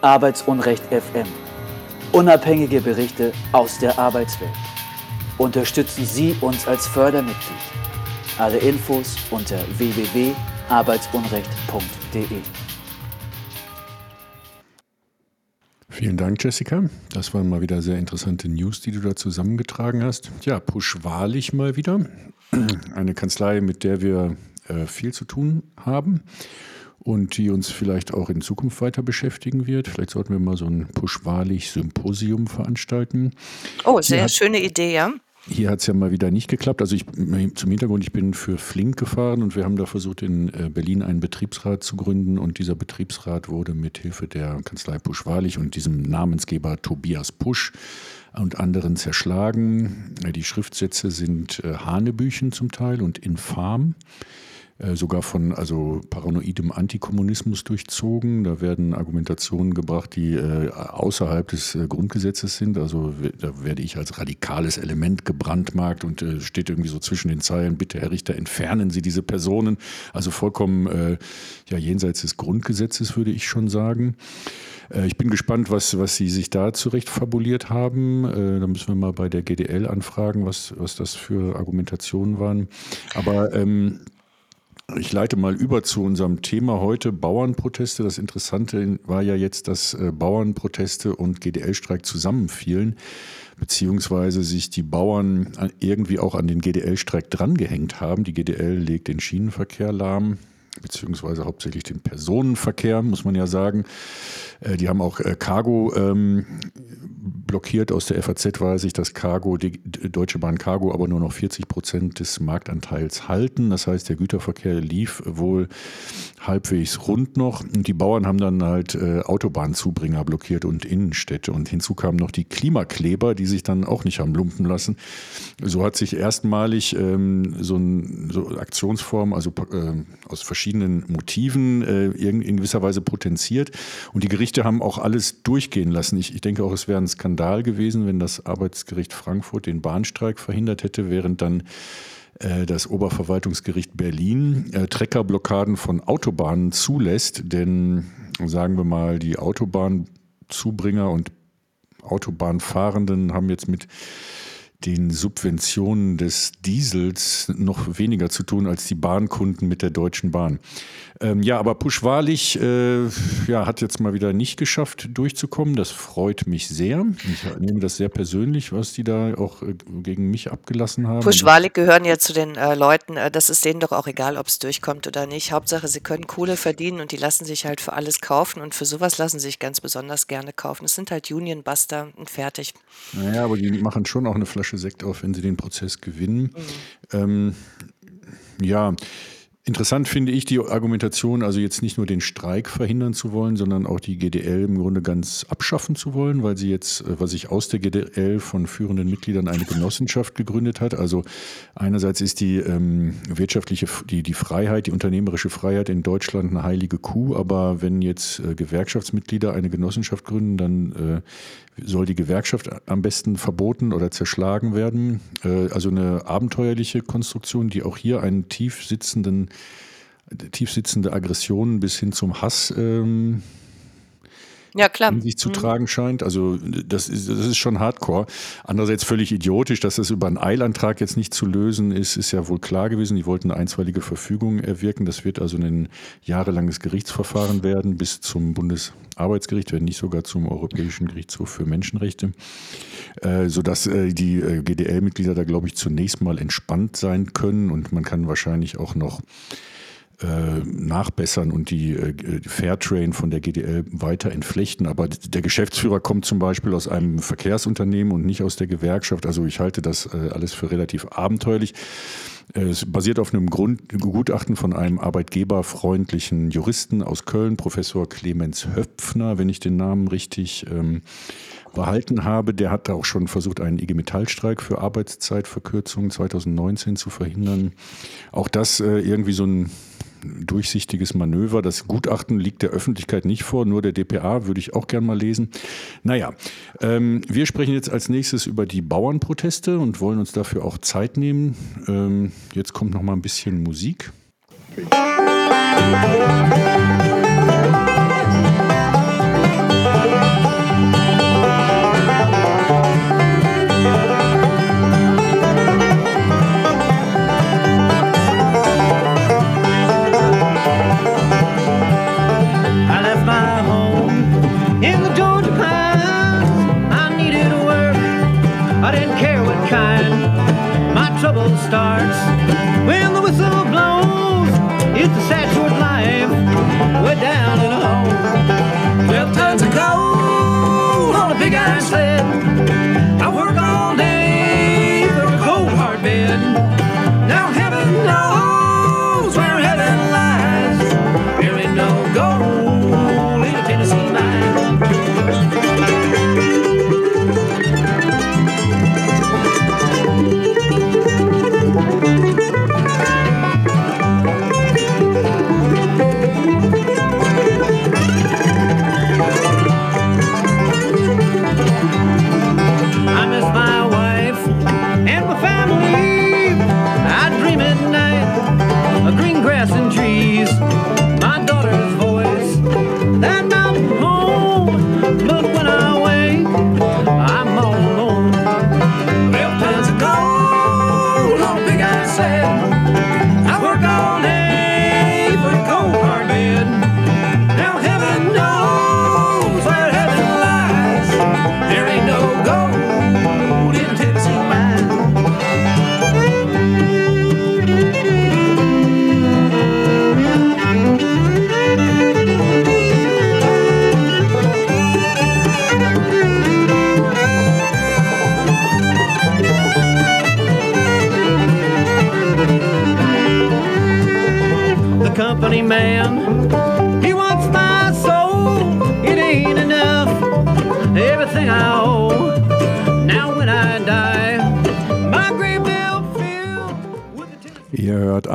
Arbeitsunrecht FM. Unabhängige Berichte aus der Arbeitswelt. Unterstützen Sie uns als Fördermitglied. Alle Infos unter www.arbeitsunrecht.de. Vielen Dank, Jessica. Das waren mal wieder sehr interessante News, die du da zusammengetragen hast. Ja, Push wahrlich mal wieder. Eine Kanzlei, mit der wir äh, viel zu tun haben und die uns vielleicht auch in Zukunft weiter beschäftigen wird. Vielleicht sollten wir mal so ein Push wahrlich Symposium veranstalten. Oh, sehr schöne Idee, ja. hier hat es ja mal wieder nicht geklappt. Also ich, zum Hintergrund, ich bin für Flink gefahren und wir haben da versucht, in äh, Berlin einen Betriebsrat zu gründen. Und dieser Betriebsrat wurde mit Hilfe der Kanzlei Pusch-Wahrlich und diesem Namensgeber Tobias Pusch und anderen zerschlagen. Die Schriftsätze sind äh, Hanebüchen zum Teil und infam. Äh, sogar von also paranoidem Antikommunismus durchzogen. Da werden Argumentationen gebracht, die äh, außerhalb des äh, Grundgesetzes sind. Also da werde ich als radikales Element gebrandmarkt und äh, steht irgendwie so zwischen den Zeilen, bitte Herr Richter, entfernen Sie diese Personen. Also vollkommen äh, ja, jenseits des Grundgesetzes, würde ich schon sagen. Ich bin gespannt, was, was Sie sich da zurecht fabuliert haben. Da müssen wir mal bei der GDL anfragen, was, was das für Argumentationen waren. Aber ähm, ich leite mal über zu unserem Thema heute, Bauernproteste. Das Interessante war ja jetzt, dass äh, Bauernproteste und GDL-Streik zusammenfielen, beziehungsweise sich die Bauern irgendwie auch an den GDL-Streik drangehängt haben. Die GDL legt den Schienenverkehr lahm, beziehungsweise hauptsächlich den Personenverkehr, muss man ja sagen. Äh, die haben auch äh, Cargo ähm, blockiert. Aus der FAZ weiß ich, dass Cargo, die Deutsche Bahn Cargo aber nur noch 40 Prozent des Marktanteils halten. Das heißt, der Güterverkehr lief wohl halbwegs rund noch. Und die Bauern haben dann halt äh, Autobahnzubringer blockiert und Innenstädte. Und hinzu kamen noch die Klimakleber, die sich dann auch nicht haben lumpen lassen. So hat sich erstmalig ähm, so eine so Aktionsform, also äh, aus verschiedenen Motiven äh, in, gewisser Weise potenziert. Und die Gerichte haben auch alles durchgehen lassen. Ich, ich denke auch, es wäre ein Skandal gewesen, wenn das Arbeitsgericht Frankfurt den Bahnstreik verhindert hätte, während dann äh, das Oberverwaltungsgericht Berlin äh, Treckerblockaden von Autobahnen zulässt. Denn sagen wir mal, die Autobahnzubringer und Autobahnfahrenden haben jetzt mit den Subventionen des Diesels noch weniger zu tun als die Bahnkunden mit der Deutschen Bahn. Ähm, ja, aber Puschwalich äh, ja, hat jetzt mal wieder nicht geschafft, durchzukommen. Das freut mich sehr. Ich nehme das sehr persönlich, was die da auch äh, gegen mich abgelassen haben. Puschwalich gehören ja zu den äh, Leuten, äh, das ist denen doch auch egal, ob es durchkommt oder nicht. Hauptsache, sie können Kohle verdienen und die lassen sich halt für alles kaufen und für sowas lassen sie sich ganz besonders gerne kaufen. Es sind halt Unionbuster und fertig. Naja, aber die machen schon auch eine Flasche Sekt auf, wenn sie den Prozess gewinnen. Mhm. Ähm, ja, Interessant finde ich die Argumentation, also jetzt nicht nur den Streik verhindern zu wollen, sondern auch die GDL im Grunde ganz abschaffen zu wollen, weil sie jetzt, äh, was sich aus der GDL von führenden Mitgliedern eine Genossenschaft gegründet hat. Also einerseits ist die ähm, wirtschaftliche, die, die Freiheit, die unternehmerische Freiheit in Deutschland eine heilige Kuh, aber wenn jetzt äh, Gewerkschaftsmitglieder eine Genossenschaft gründen, dann äh, soll die Gewerkschaft am besten verboten oder zerschlagen werden. Äh, also eine abenteuerliche Konstruktion, die auch hier einen tief sitzenden tiefsitzende Aggressionen bis hin zum Hass ähm, ja, klar. in sich zu mhm. tragen scheint. Also das ist, das ist schon hardcore. Andererseits völlig idiotisch, dass das über einen Eilantrag jetzt nicht zu lösen ist, ist ja wohl klar gewesen. Die wollten eine einstweilige Verfügung erwirken. Das wird also ein jahrelanges Gerichtsverfahren werden bis zum Bundesarbeitsgericht, wenn nicht sogar zum Europäischen Gerichtshof für Menschenrechte, äh, sodass äh, die äh, GDL-Mitglieder da, glaube ich, zunächst mal entspannt sein können und man kann wahrscheinlich auch noch nachbessern und die, äh, die Fairtrain von der GDL weiter entflechten. Aber der Geschäftsführer kommt zum Beispiel aus einem Verkehrsunternehmen und nicht aus der Gewerkschaft. Also ich halte das äh, alles für relativ abenteuerlich. Es basiert auf einem Grund, Gutachten von einem arbeitgeberfreundlichen Juristen aus Köln, Professor Clemens Höpfner, wenn ich den Namen richtig ähm, behalten habe. Der hat auch schon versucht, einen IG Metallstreik für Arbeitszeitverkürzung 2019 zu verhindern. Auch das äh, irgendwie so ein durchsichtiges Manöver. Das Gutachten liegt der Öffentlichkeit nicht vor, nur der DPA würde ich auch gern mal lesen. Naja, ähm, wir sprechen jetzt als nächstes über die Bauernproteste und wollen uns dafür auch Zeit nehmen. Ähm, jetzt kommt noch mal ein bisschen Musik. Musik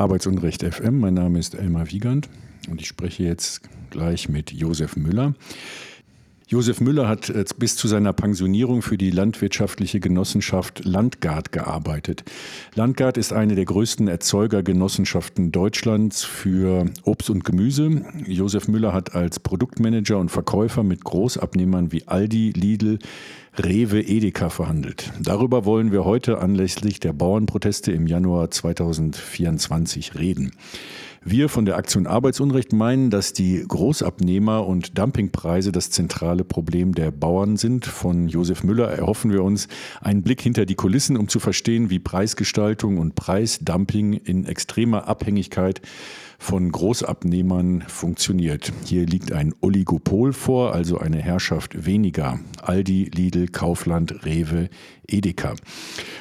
Arbeitsunrecht FM. Mein Name ist Elmar Wiegand und ich spreche jetzt gleich mit Josef Müller. Josef Müller hat äh, bis zu seiner Pensionierung für die landwirtschaftliche Genossenschaft Landgard gearbeitet. Landgard ist eine der größten Erzeugergenossenschaften Deutschlands für Obst und Gemüse. Josef Müller hat als Produktmanager und Verkäufer mit Großabnehmern wie Aldi, Lidl, Rewe, Edeka verhandelt. Darüber wollen wir heute anlässlich der Bauernproteste im Januar 2024 reden. Wir von der Aktion Arbeitsunrecht meinen, dass die Großabnehmer und Dumpingpreise das zentrale Problem der Bauern sind. Von Josef Müller erhoffen wir uns einen Blick hinter die Kulissen, um zu verstehen, wie Preisgestaltung und Preisdumping in extremer Abhängigkeit von Großabnehmern funktioniert. Hier liegt ein Oligopol vor, also eine Herrschaft weniger. Aldi, Lidl, Kaufland, Rewe, Edeka.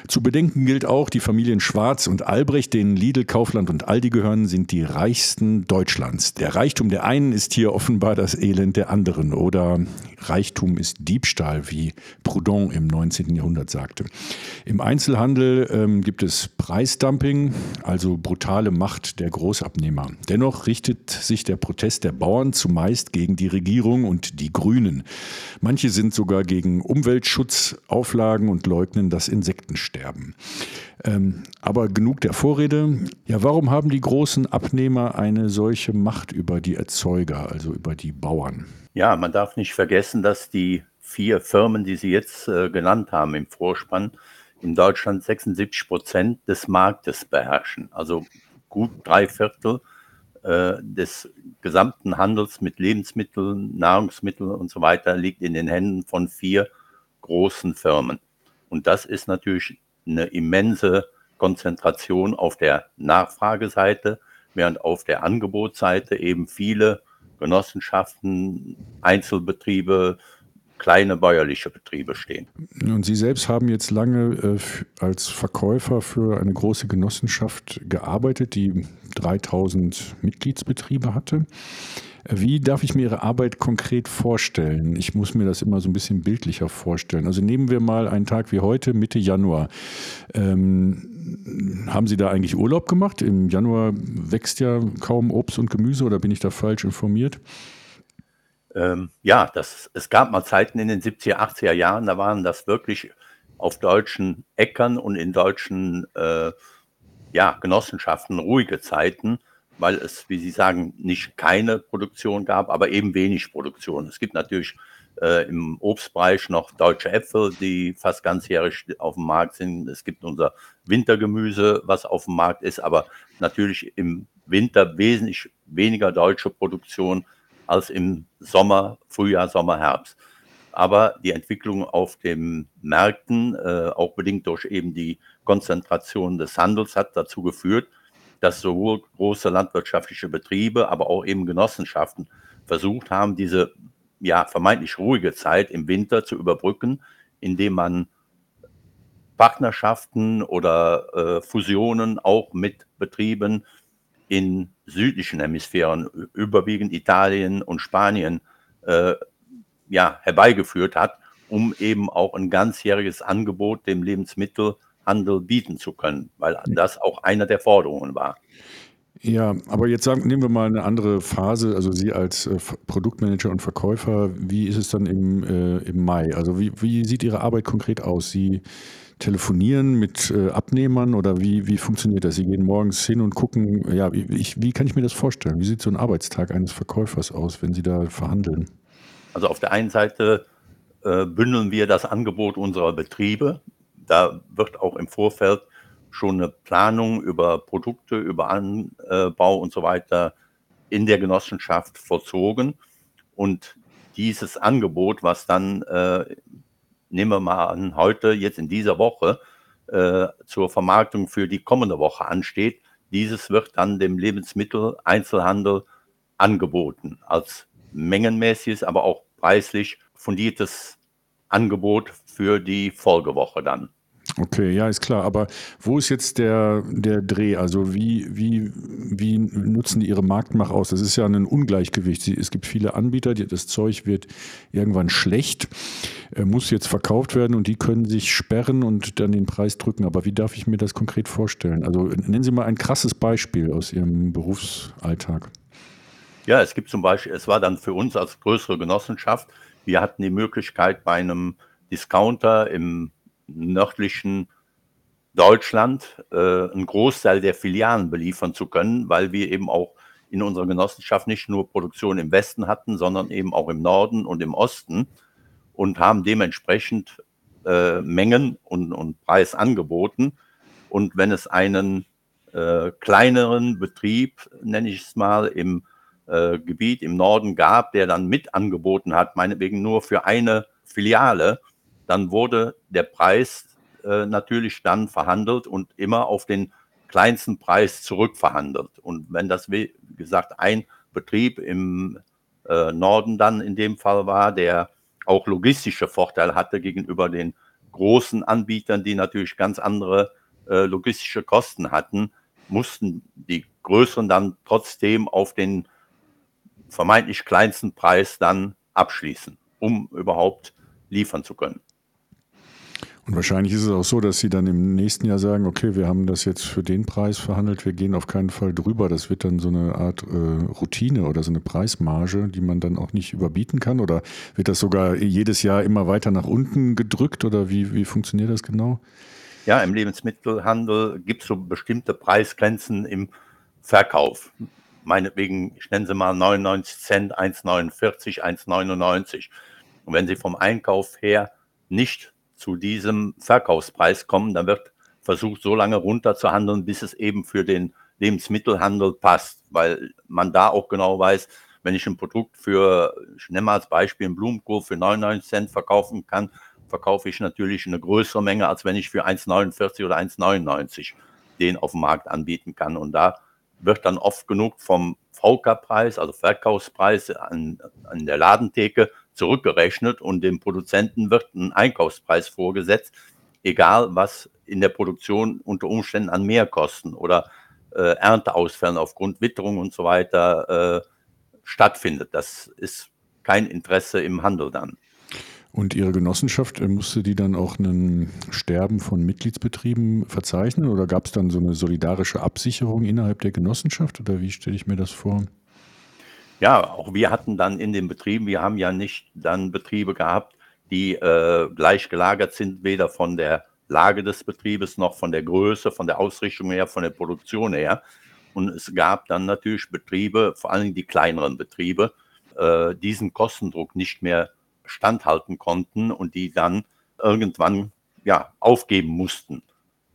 Zu bedenken gilt auch, die Familien Schwarz und Albrecht, denen Lidl, Kaufland und Aldi gehören, sind die reichsten Deutschlands. Der Reichtum der einen ist hier offenbar das Elend der anderen oder Reichtum ist Diebstahl, wie Proudhon im 19. Jahrhundert sagte. Im Einzelhandel ähm, gibt es Preisdumping, also brutale Macht der Großabnehmer. Dennoch richtet sich der Protest der Bauern zumeist gegen die Regierung und die Grünen. Manche sind sogar gegen Umweltschutzauflagen und leugnen das Insektensterben. Ähm, aber genug der Vorrede. Ja, warum haben die großen Abnehmer eine solche Macht über die Erzeuger, also über die Bauern? Ja, man darf nicht vergessen, dass die vier Firmen, die Sie jetzt äh, genannt haben im Vorspann, in Deutschland 76 Prozent des Marktes beherrschen. Also gut drei Viertel äh, des gesamten Handels mit Lebensmitteln, Nahrungsmitteln und so weiter liegt in den Händen von vier großen Firmen. Und das ist natürlich eine immense Konzentration auf der Nachfrageseite, während auf der Angebotsseite eben viele Genossenschaften, Einzelbetriebe, kleine bäuerliche Betriebe stehen. Und Sie selbst haben jetzt lange äh, als Verkäufer für eine große Genossenschaft gearbeitet, die 3000 Mitgliedsbetriebe hatte. Wie darf ich mir Ihre Arbeit konkret vorstellen? Ich muss mir das immer so ein bisschen bildlicher vorstellen. Also nehmen wir mal einen Tag wie heute, Mitte Januar. Ähm, haben Sie da eigentlich Urlaub gemacht? Im Januar wächst ja kaum Obst und Gemüse oder bin ich da falsch informiert? Ähm, ja, das, es gab mal Zeiten in den 70er, 80er Jahren, da waren das wirklich auf deutschen Äckern und in deutschen äh, ja, Genossenschaften ruhige Zeiten, weil es, wie Sie sagen, nicht keine Produktion gab, aber eben wenig Produktion. Es gibt natürlich äh, im Obstbereich noch deutsche Äpfel, die fast ganzjährig auf dem Markt sind. Es gibt unser Wintergemüse, was auf dem Markt ist, aber natürlich im Winter wesentlich weniger deutsche Produktion als im Sommer, Frühjahr, Sommer, Herbst. Aber die Entwicklung auf den Märkten, äh, auch bedingt durch eben die Konzentration des Handels, hat dazu geführt, dass sowohl große landwirtschaftliche Betriebe, aber auch eben Genossenschaften versucht haben, diese ja vermeintlich ruhige Zeit im Winter zu überbrücken, indem man Partnerschaften oder äh, Fusionen auch mit Betrieben in südlichen Hemisphären, überwiegend Italien und Spanien, äh, ja, herbeigeführt hat, um eben auch ein ganzjähriges Angebot dem Lebensmittelhandel bieten zu können, weil das auch einer der Forderungen war. Ja, aber jetzt sagen, nehmen wir mal eine andere Phase. Also Sie als äh, Produktmanager und Verkäufer, wie ist es dann im, äh, im Mai? Also wie, wie sieht Ihre Arbeit konkret aus? Sie telefonieren mit äh, Abnehmern oder wie, wie funktioniert das? Sie gehen morgens hin und gucken, ja, wie, ich, wie kann ich mir das vorstellen? Wie sieht so ein Arbeitstag eines Verkäufers aus, wenn Sie da verhandeln? Also auf der einen Seite äh, bündeln wir das Angebot unserer Betriebe. Da wird auch im Vorfeld schon eine Planung über Produkte, über Anbau und so weiter in der Genossenschaft vollzogen. Und dieses Angebot, was dann äh, nehmen wir mal an, heute, jetzt in dieser Woche, äh, zur Vermarktung für die kommende Woche ansteht. Dieses wird dann dem Lebensmitteleinzelhandel angeboten als mengenmäßiges, aber auch preislich fundiertes Angebot für die Folgewoche dann. Okay, ja, ist klar. Aber wo ist jetzt der, der Dreh? Also wie, wie, wie nutzen die ihre Marktmacht aus? Das ist ja ein Ungleichgewicht. Es gibt viele Anbieter, die, das Zeug wird irgendwann schlecht, äh, muss jetzt verkauft werden und die können sich sperren und dann den Preis drücken. Aber wie darf ich mir das konkret vorstellen? Also nennen Sie mal ein krasses Beispiel aus Ihrem Berufsalltag. Ja, es gibt zum Beispiel, es war dann für uns als größere Genossenschaft, wir hatten die Möglichkeit bei einem Discounter im nördlichen Deutschland äh, einen Großteil der Filialen beliefern zu können, weil wir eben auch in unserer Genossenschaft nicht nur Produktion im Westen hatten, sondern eben auch im Norden und im Osten und haben dementsprechend äh, Mengen und, und Preis angeboten. Und wenn es einen äh, kleineren Betrieb, nenne ich es mal, im äh, Gebiet im Norden gab, der dann mit angeboten hat, meinetwegen nur für eine Filiale, dann wurde der Preis äh, natürlich dann verhandelt und immer auf den kleinsten Preis zurückverhandelt. Und wenn das, wie gesagt, ein Betrieb im äh, Norden dann in dem Fall war, der auch logistische Vorteile hatte gegenüber den großen Anbietern, die natürlich ganz andere äh, logistische Kosten hatten, mussten die größeren dann trotzdem auf den vermeintlich kleinsten Preis dann abschließen, um überhaupt liefern zu können. Und wahrscheinlich ist es auch so, dass Sie dann im nächsten Jahr sagen, okay, wir haben das jetzt für den Preis verhandelt, wir gehen auf keinen Fall drüber. Das wird dann so eine Art äh, Routine oder so eine Preismarge, die man dann auch nicht überbieten kann. Oder wird das sogar jedes Jahr immer weiter nach unten gedrückt oder wie, wie funktioniert das genau? Ja, im Lebensmittelhandel gibt es so bestimmte Preisgrenzen im Verkauf. Meinetwegen, ich nenne sie mal 99 Cent, 1,49, 1,99. Und wenn Sie vom Einkauf her nicht zu diesem Verkaufspreis kommen, dann wird versucht, so lange runter zu handeln, bis es eben für den Lebensmittelhandel passt, weil man da auch genau weiß, wenn ich ein Produkt für, ich mal als Beispiel einen Blumenkohl für 99 Cent verkaufen kann, verkaufe ich natürlich eine größere Menge, als wenn ich für 1,49 oder 1,99 den auf dem Markt anbieten kann. Und da wird dann oft genug vom VK-Preis, also Verkaufspreis an, an der Ladentheke zurückgerechnet und dem Produzenten wird ein Einkaufspreis vorgesetzt, egal was in der Produktion unter Umständen an Mehrkosten oder äh, Ernteausfällen aufgrund Witterung und so weiter äh, stattfindet. Das ist kein Interesse im Handel dann. Und Ihre Genossenschaft, äh, musste die dann auch ein Sterben von Mitgliedsbetrieben verzeichnen oder gab es dann so eine solidarische Absicherung innerhalb der Genossenschaft oder wie stelle ich mir das vor? Ja, auch wir hatten dann in den Betrieben, wir haben ja nicht dann Betriebe gehabt, die äh, gleich gelagert sind, weder von der Lage des Betriebes noch von der Größe, von der Ausrichtung her, von der Produktion her. Und es gab dann natürlich Betriebe, vor allem die kleineren Betriebe, äh, diesen Kostendruck nicht mehr standhalten konnten und die dann irgendwann ja, aufgeben mussten,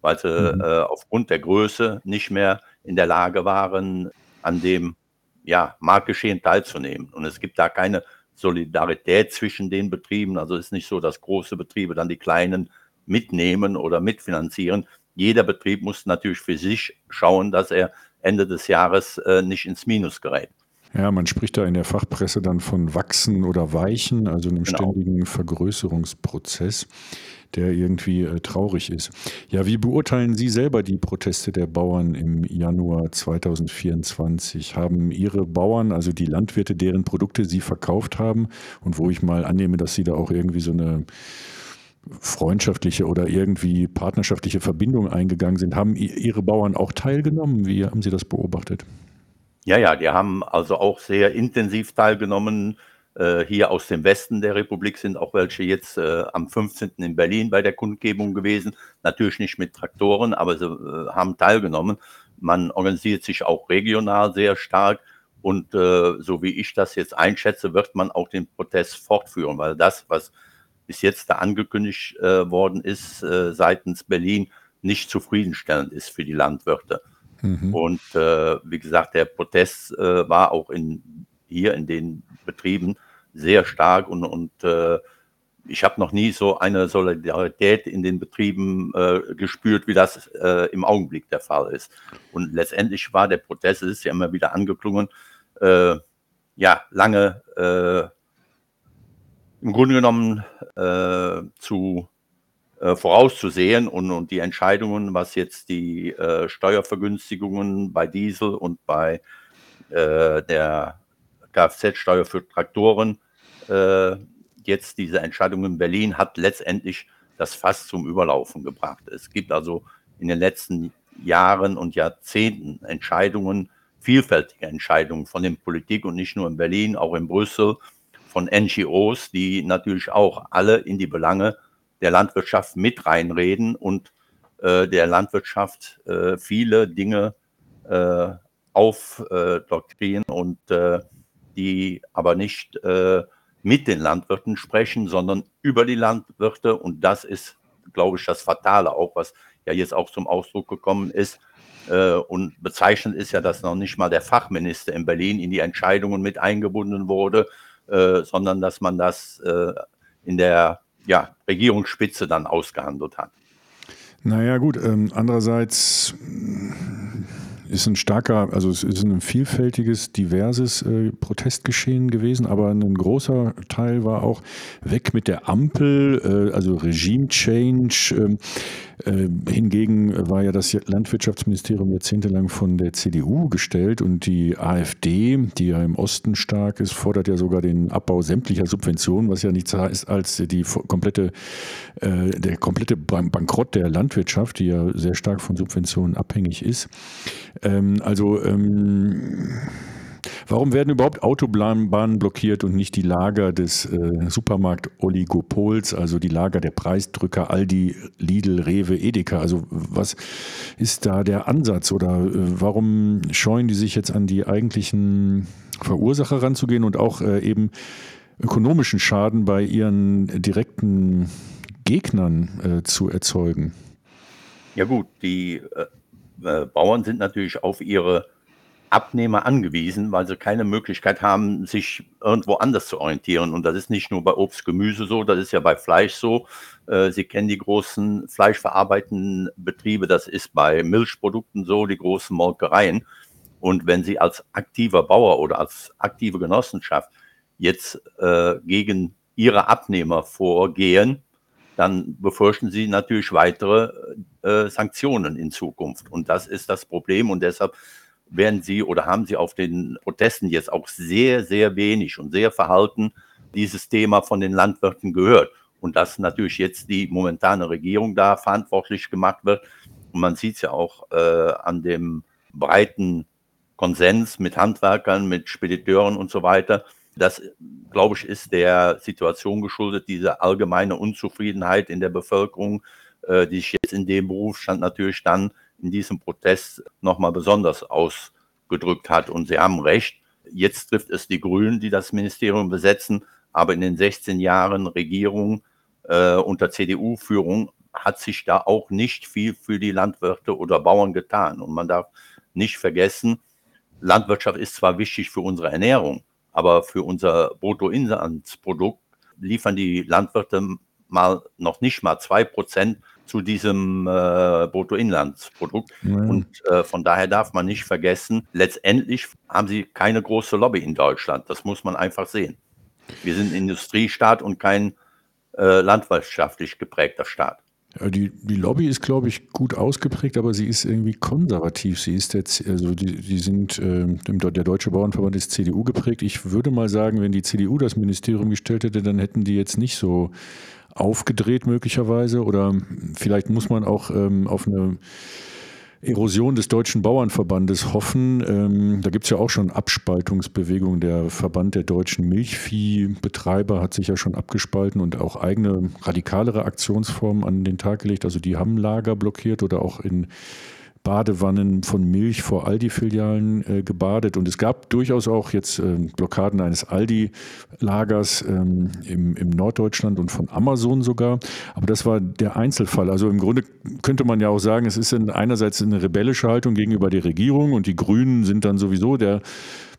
weil sie Mhm. äh, aufgrund der Größe nicht mehr in der Lage waren, an dem ja, Marktgeschehen teilzunehmen. Und es gibt da keine Solidarität zwischen den Betrieben. Also es ist nicht so, dass große Betriebe dann die kleinen mitnehmen oder mitfinanzieren. Jeder Betrieb muss natürlich für sich schauen, dass er Ende des Jahres äh, nicht ins Minus gerät. Ja, man spricht da in der Fachpresse dann von Wachsen oder Weichen, also einem Genau. ständigen Vergrößerungsprozess, der irgendwie äh, traurig ist. Ja, wie beurteilen Sie selber die Proteste der Bauern im Januar 2024? Haben Ihre Bauern, also die Landwirte, deren Produkte Sie verkauft haben und wo ich mal annehme, dass Sie da auch irgendwie so eine freundschaftliche oder irgendwie partnerschaftliche Verbindung eingegangen sind, haben Ihre Bauern auch teilgenommen? Wie haben Sie das beobachtet? Ja, ja, die haben also auch sehr intensiv teilgenommen. Äh, hier aus dem Westen der Republik sind auch welche jetzt äh, am 15. in Berlin bei der Kundgebung gewesen. Natürlich nicht mit Traktoren, aber sie äh, haben teilgenommen. Man organisiert sich auch regional sehr stark. Und äh, so wie ich das jetzt einschätze, wird man auch den Protest fortführen, weil das, was bis jetzt da angekündigt äh, worden ist äh, seitens Berlin, nicht zufriedenstellend ist für die Landwirte. Mhm. Und äh, wie gesagt, der Protest äh, war auch in, hier in den Betrieben sehr stark und, und äh, ich habe noch nie so eine Solidarität in den Betrieben äh, gespürt, wie das äh, im Augenblick der Fall ist. Und letztendlich war der Protest, es ist ja immer wieder angeklungen, äh, ja, lange äh, im Grunde genommen äh, zu äh, vorauszusehen und, und die Entscheidungen, was jetzt die äh, Steuervergünstigungen bei Diesel und bei äh, der Kfz-Steuer für Traktoren, äh, jetzt diese Entscheidung in Berlin hat letztendlich das Fass zum Überlaufen gebracht. Es gibt also in den letzten Jahren und Jahrzehnten Entscheidungen, vielfältige Entscheidungen von der Politik und nicht nur in Berlin, auch in Brüssel, von NGOs, die natürlich auch alle in die Belange der Landwirtschaft mit reinreden und äh, der Landwirtschaft äh, viele Dinge äh, aufdoktrieren und äh, die aber nicht äh, mit den Landwirten sprechen, sondern über die Landwirte. Und das ist, glaube ich, das Fatale auch, was ja jetzt auch zum Ausdruck gekommen ist. Äh, und bezeichnend ist ja, dass noch nicht mal der Fachminister in Berlin in die Entscheidungen mit eingebunden wurde, sondern dass man das in der ja, Regierungsspitze dann ausgehandelt hat. Naja gut, ähm, andererseits ist ein starker, also es ist ein vielfältiges, diverses äh, Protestgeschehen gewesen, aber ein großer Teil war auch weg mit der Ampel, äh, also Regime Change. Äh, hingegen war ja das Landwirtschaftsministerium jahrzehntelang von der CDU gestellt und die AfD, die ja im Osten stark ist, fordert ja sogar den Abbau sämtlicher Subventionen, was ja nichts heißt als die komplette, äh, der komplette Bankrott der Landwirtschaft, die ja sehr stark von Subventionen abhängig ist. Ähm, also ähm, Warum werden überhaupt Autobahnen blockiert und nicht die Lager des äh, Supermarkt-Oligopols, also die Lager der Preisdrücker Aldi, Lidl, Rewe, Edeka? Also was ist da der Ansatz oder äh, warum scheuen die sich jetzt an die eigentlichen Verursacher ranzugehen und auch äh, eben ökonomischen Schaden bei ihren direkten Gegnern äh, zu erzeugen? Ja gut, die äh, äh, Bauern sind natürlich auf ihre Abnehmer angewiesen, weil sie keine Möglichkeit haben, sich irgendwo anders zu orientieren. Und das ist nicht nur bei Obst, Gemüse so, das ist ja bei Fleisch so. Äh, sie kennen die großen fleischverarbeitenden Betriebe, das ist bei Milchprodukten so, die großen Molkereien. Und wenn Sie als aktiver Bauer oder als aktive Genossenschaft jetzt äh, gegen Ihre Abnehmer vorgehen, dann befürchten Sie natürlich weitere äh, Sanktionen in Zukunft. Und das ist das Problem. Und deshalb werden Sie oder haben Sie auf den Protesten jetzt auch sehr, sehr wenig und sehr verhalten dieses Thema von den Landwirten gehört. Und dass natürlich jetzt die momentane Regierung da verantwortlich gemacht wird. Und man sieht es ja auch äh, an dem breiten Konsens mit Handwerkern, mit Spediteuren und so weiter. Das, glaube ich, ist der Situation geschuldet, diese allgemeine Unzufriedenheit in der Bevölkerung, äh, die sich jetzt in dem Berufsstand natürlich dann in diesem Protest nochmal besonders ausgedrückt hat. Und Sie haben recht, jetzt trifft es die Grünen, die das Ministerium besetzen, aber in den 16 Jahren Regierung äh, unter CDU-Führung hat sich da auch nicht viel für die Landwirte oder Bauern getan. Und man darf nicht vergessen, Landwirtschaft ist zwar wichtig für unsere Ernährung, aber für unser Bruttoinlandsprodukt liefern die Landwirte mal noch nicht mal zwei Prozent zu diesem äh, Bruttoinlandsprodukt. Ja. Und äh, von daher darf man nicht vergessen, letztendlich haben sie keine große Lobby in Deutschland. Das muss man einfach sehen. Wir sind ein Industriestaat und kein äh, landwirtschaftlich geprägter Staat. Ja, die, die Lobby ist, glaube ich, gut ausgeprägt, aber sie ist irgendwie konservativ. Sie ist jetzt, also die, die sind, äh, der Deutsche Bauernverband ist CDU geprägt. Ich würde mal sagen, wenn die CDU das Ministerium gestellt hätte, dann hätten die jetzt nicht so aufgedreht möglicherweise oder vielleicht muss man auch ähm, auf eine Erosion des Deutschen Bauernverbandes hoffen. Ähm, da gibt es ja auch schon Abspaltungsbewegungen. Der Verband der deutschen Milchviehbetreiber hat sich ja schon abgespalten und auch eigene radikalere Aktionsformen an den Tag gelegt. Also die haben Lager blockiert oder auch in Badewannen von Milch vor Aldi-Filialen äh, gebadet. Und es gab durchaus auch jetzt äh, Blockaden eines Aldi-Lagers ähm, im, im Norddeutschland und von Amazon sogar. Aber das war der Einzelfall. Also im Grunde könnte man ja auch sagen, es ist einerseits eine rebellische Haltung gegenüber der Regierung und die Grünen sind dann sowieso der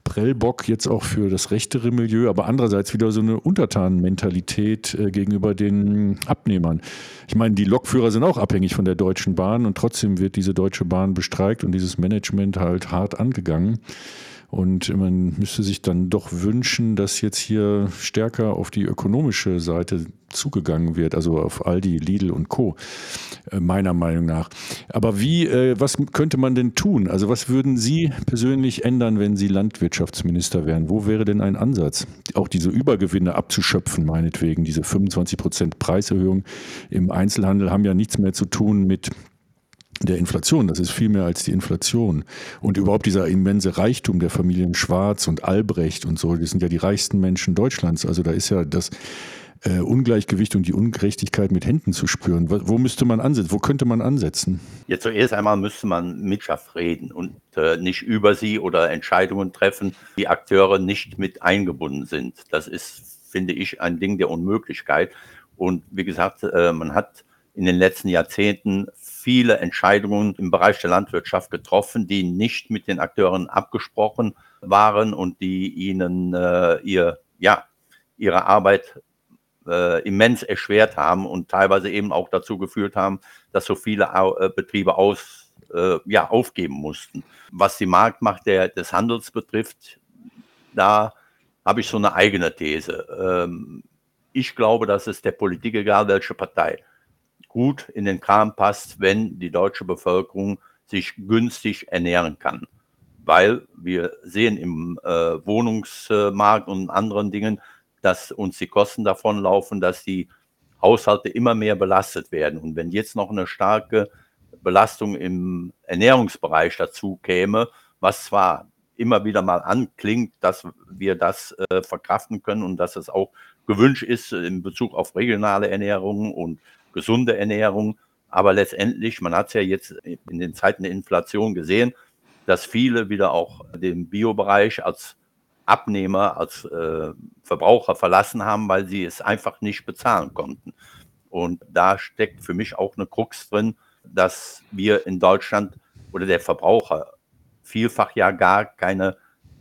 Prellbock jetzt auch für das rechtere Milieu, aber andererseits wieder so eine Untertanenmentalität äh, gegenüber den Abnehmern. Ich meine, die Lokführer sind auch abhängig von der Deutschen Bahn und trotzdem wird diese Deutsche Bahn bestreikt und dieses Management halt hart angegangen. Und man müsste sich dann doch wünschen, dass jetzt hier stärker auf die ökonomische Seite zugegangen wird, also auf Aldi, Lidl und Co. Äh, meiner Meinung nach. Aber wie, äh, was könnte man denn tun? Also was würden Sie persönlich ändern, wenn Sie Landwirtschaftsminister wären? Wo wäre denn ein Ansatz? Auch diese Übergewinne abzuschöpfen, meinetwegen, diese 25 Prozent Preiserhöhung im Einzelhandel haben ja nichts mehr zu tun mit der Inflation. Das ist viel mehr als die Inflation. Und überhaupt dieser immense Reichtum der Familien Schwarz und Albrecht und so, das sind ja die reichsten Menschen Deutschlands. Also da ist ja das äh, Ungleichgewicht und die Ungerechtigkeit mit Händen zu spüren. Wo, wo, müsste man ansetzen? Wo könnte man ansetzen? Ja, zuerst einmal müsste man mit Schaff reden und äh, nicht über sie oder Entscheidungen treffen, die Akteure nicht mit eingebunden sind. Das ist, finde ich, ein Ding der Unmöglichkeit. Und wie gesagt, äh, man hat in den letzten Jahrzehnten viele Entscheidungen im Bereich der Landwirtschaft getroffen, die nicht mit den Akteuren abgesprochen waren und die ihnen äh, ihr, ja, ihre Arbeit äh, immens erschwert haben und teilweise eben auch dazu geführt haben, dass so viele äh, Betriebe aus, äh, ja, aufgeben mussten. Was die Marktmacht der, des Handels betrifft, da habe ich so eine eigene These. Ähm, ich glaube, dass es der Politik, egal welche Partei, gut in den Kram passt, wenn die deutsche Bevölkerung sich günstig ernähren kann. Weil wir sehen im äh, Wohnungsmarkt und anderen Dingen, dass uns die Kosten davon laufen, dass die Haushalte immer mehr belastet werden. Und wenn jetzt noch eine starke Belastung im Ernährungsbereich dazu käme, was zwar immer wieder mal anklingt, dass wir das äh, verkraften können und dass es auch gewünscht ist in Bezug auf regionale Ernährung und gesunde Ernährung. Aber letztendlich, man hat es ja jetzt in den Zeiten der Inflation gesehen, dass viele wieder auch den Biobereich als Abnehmer, als äh, Verbraucher verlassen haben, weil sie es einfach nicht bezahlen konnten. Und da steckt für mich auch eine Krux drin, dass wir in Deutschland oder der Verbraucher vielfach ja gar keinen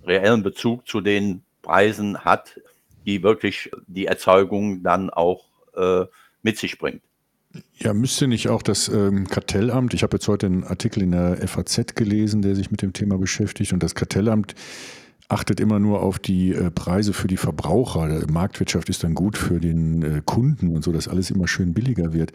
reellen Bezug zu den Preisen hat, die wirklich die Erzeugung dann auch äh, mit sich bringt. Ja, müsste nicht auch das ähm, Kartellamt, ich habe jetzt heute einen Artikel in der FAZ gelesen, der sich mit dem Thema beschäftigt, und das Kartellamt achtet immer nur auf die äh, Preise für die Verbraucher. Marktwirtschaft ist dann gut für den äh, Kunden und so, dass alles immer schön billiger wird.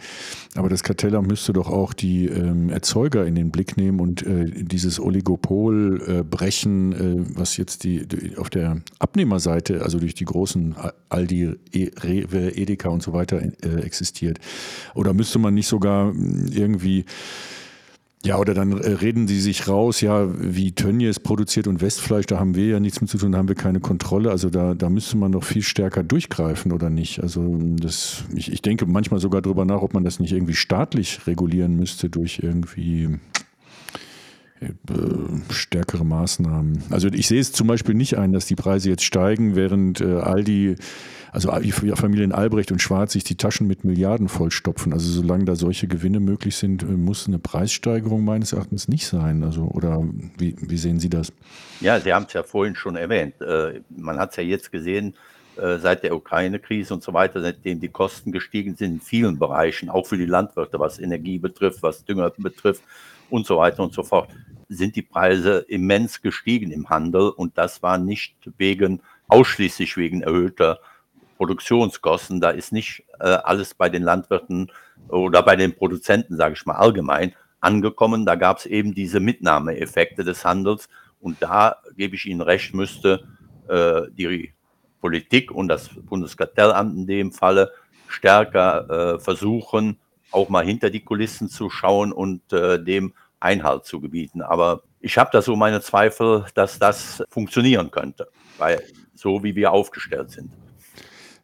Aber das Kartellamt müsste doch auch die ähm, Erzeuger in den Blick nehmen und äh, dieses Oligopol brechen, was jetzt die, auf der Abnehmerseite, also durch die großen Aldi, e, Rewe, Edeka und so weiter existiert. Oder müsste man nicht sogar hm, irgendwie ja, oder dann äh, reden sie sich raus, ja, wie Tönnies produziert und Westfleisch, da haben wir ja nichts mit zu tun, da haben wir keine Kontrolle. Also da, da müsste man doch viel stärker durchgreifen, oder nicht? Also das, ich, ich denke manchmal sogar darüber nach, ob man das nicht irgendwie staatlich regulieren müsste durch irgendwie stärkere Maßnahmen. Also ich sehe es zum Beispiel nicht ein, dass die Preise jetzt steigen, während äh, Aldi also die Familien Albrecht und Schwarz sich die Taschen mit Milliarden vollstopfen. Also solange da solche Gewinne möglich sind, äh, muss eine Preissteigerung meines Erachtens nicht sein. Also oder wie, wie sehen Sie das? Ja, Sie haben es ja vorhin schon erwähnt. Äh, man hat es ja jetzt gesehen, äh, seit der Ukraine-Krise und so weiter, seitdem die Kosten gestiegen sind in vielen Bereichen, auch für die Landwirte, was Energie betrifft, was Dünger betrifft und so weiter und so fort, sind die Preise immens gestiegen im Handel und das war nicht wegen ausschließlich wegen erhöhter Produktionskosten. Da ist nicht äh, alles bei den Landwirten oder bei den Produzenten, sage ich mal allgemein, angekommen. Da gab es eben diese Mitnahmeeffekte des Handels. Und da gebe ich Ihnen recht, müsste äh, die Politik und das Bundeskartellamt in dem Falle stärker äh, versuchen, auch mal hinter die Kulissen zu schauen und äh, dem Einhalt zu gebieten. Aber ich habe da so meine Zweifel, dass das funktionieren könnte, weil so wie wir aufgestellt sind.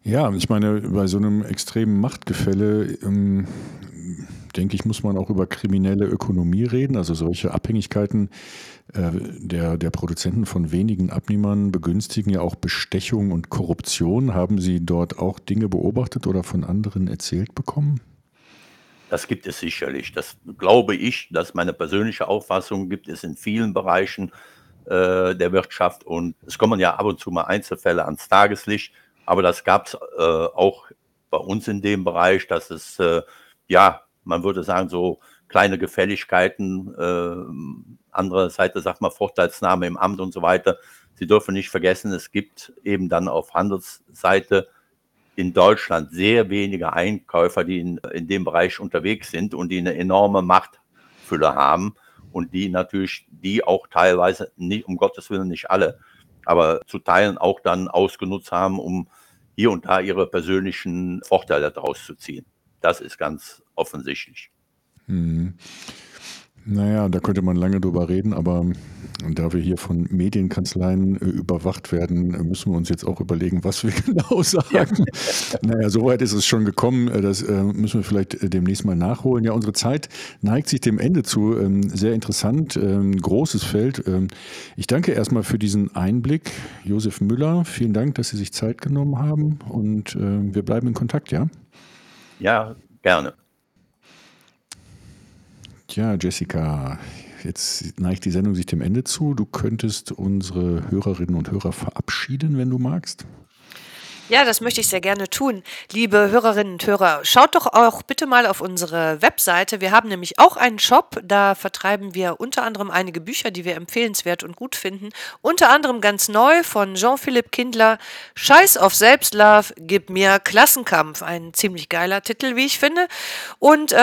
Ja, ich meine, bei so einem extremen Machtgefälle, ähm, denke ich, muss man auch über kriminelle Ökonomie reden. Also solche Abhängigkeiten äh, der, der Produzenten von wenigen Abnehmern begünstigen ja auch Bestechung und Korruption. Haben Sie dort auch Dinge beobachtet oder von anderen erzählt bekommen? Das gibt es sicherlich. Das glaube ich, dass meine persönliche Auffassung gibt es in vielen Bereichen äh, der Wirtschaft. Und es kommen ja ab und zu mal Einzelfälle ans Tageslicht aber das gab es äh, auch bei uns in dem Bereich, dass es, äh, ja, man würde sagen, so kleine Gefälligkeiten äh, andere Seite sagt man Vorteilsnahme im Amt und so weiter. Sie dürfen nicht vergessen, es gibt eben dann auf Handelsseite in Deutschland sehr wenige Einkäufer, die in, in dem Bereich unterwegs sind und die eine enorme Machtfülle haben und die natürlich, die auch teilweise, nicht, um Gottes Willen nicht alle, aber zu Teilen auch dann ausgenutzt haben, um hier und da ihre persönlichen Vorteile daraus zu ziehen. Das ist ganz offensichtlich. Mhm. Naja, da könnte man lange drüber reden, aber da wir hier von Medienkanzleien äh, überwacht werden, äh, müssen wir uns jetzt auch überlegen, was wir genau sagen. Naja, soweit ist es schon gekommen. Äh, das müssen wir vielleicht demnächst mal nachholen. Ja, unsere Zeit neigt sich dem Ende zu. Ähm, sehr interessant, ähm, großes Feld. Ähm, ich danke erstmal für diesen Einblick, Josef Müller. Vielen Dank, dass Sie sich Zeit genommen haben und wir bleiben in Kontakt, ja? Ja, gerne. Tja, Jessica, jetzt neigt die Sendung sich dem Ende zu. Du könntest unsere Hörerinnen und Hörer verabschieden, wenn du magst. Ja, das möchte ich sehr gerne tun. Liebe Hörerinnen und Hörer, schaut doch auch bitte mal auf unsere Webseite. Wir haben nämlich auch einen Shop. Da vertreiben wir unter anderem einige Bücher, die wir empfehlenswert und gut finden. Unter anderem ganz neu von Jean-Philippe Kindler. Scheiß auf Selbstlove, gib mir Klassenkampf. Ein ziemlich geiler Titel, wie ich finde. Und äh,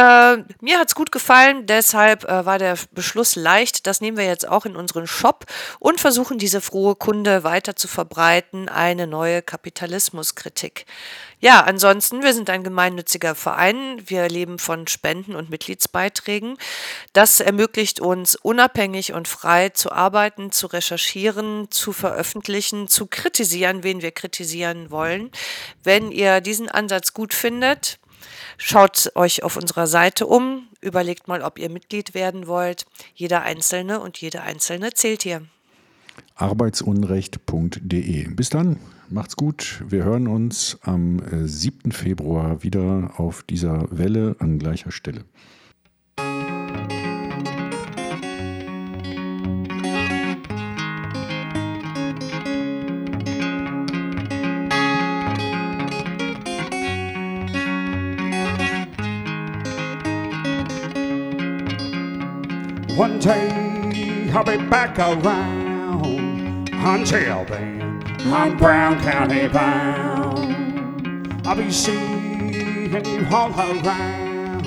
mir hat's gut gefallen. Deshalb äh, war der Beschluss leicht. Das nehmen wir jetzt auch in unseren Shop und versuchen diese frohe Kunde weiter zu verbreiten. Eine neue Kapitalismus Journalismuskritik. Ja, ansonsten, wir sind ein gemeinnütziger Verein. Wir leben von Spenden und Mitgliedsbeiträgen. Das ermöglicht uns, unabhängig und frei zu arbeiten, zu recherchieren, zu veröffentlichen, zu kritisieren, wen wir kritisieren wollen. Wenn ihr diesen Ansatz gut findet, Schaut euch auf unserer Seite um, überlegt mal, ob ihr Mitglied werden wollt. Jeder Einzelne und jede Einzelne zählt hier. Arbeitsunrecht.de. Bis dann. Macht's gut. Wir hören uns am 7. Äh, Februar wieder auf dieser Welle an gleicher Stelle. One day I'll be back around until then. I'm Brown County bound. I'll be seeing you all around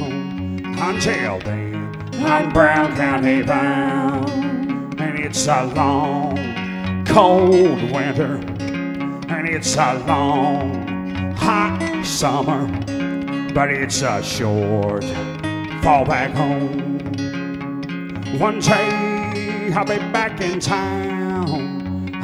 until then. I'm Brown County bound, and it's a long, cold winter, and it's a long, hot summer, but it's a short fall back home. One day I'll be back in town.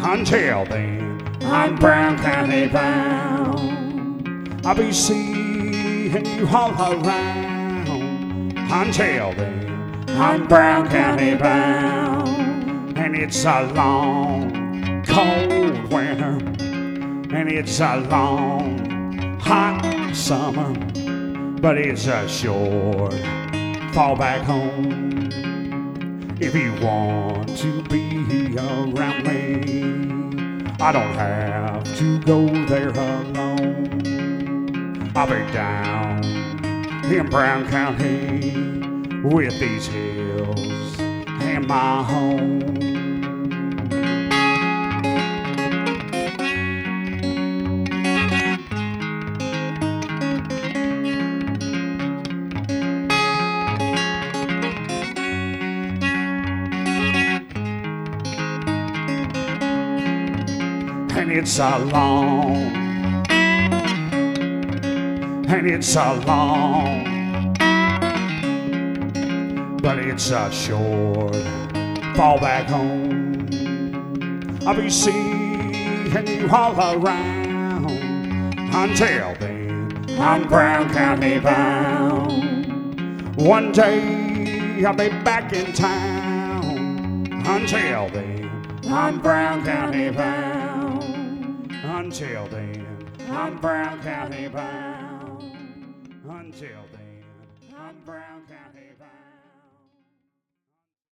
Until then. I'm Brown County bound. I'll be seeing you all around until then. I'm Brown County bound, and it's a long, cold winter, and it's a long, hot summer, but it's a short fall back home. If you want to be around me. I don't have to go there alone. I'll be down in Brown County with these hills and my home. It's a long, and it's a long, but it's a short fall back home. I'll be seeing you all around until then. I'm Brown County bound. One day I'll be back in town. Until then, I'm Brown County bound. Until then, I'm Brown County bound. Until then, I'm Brown County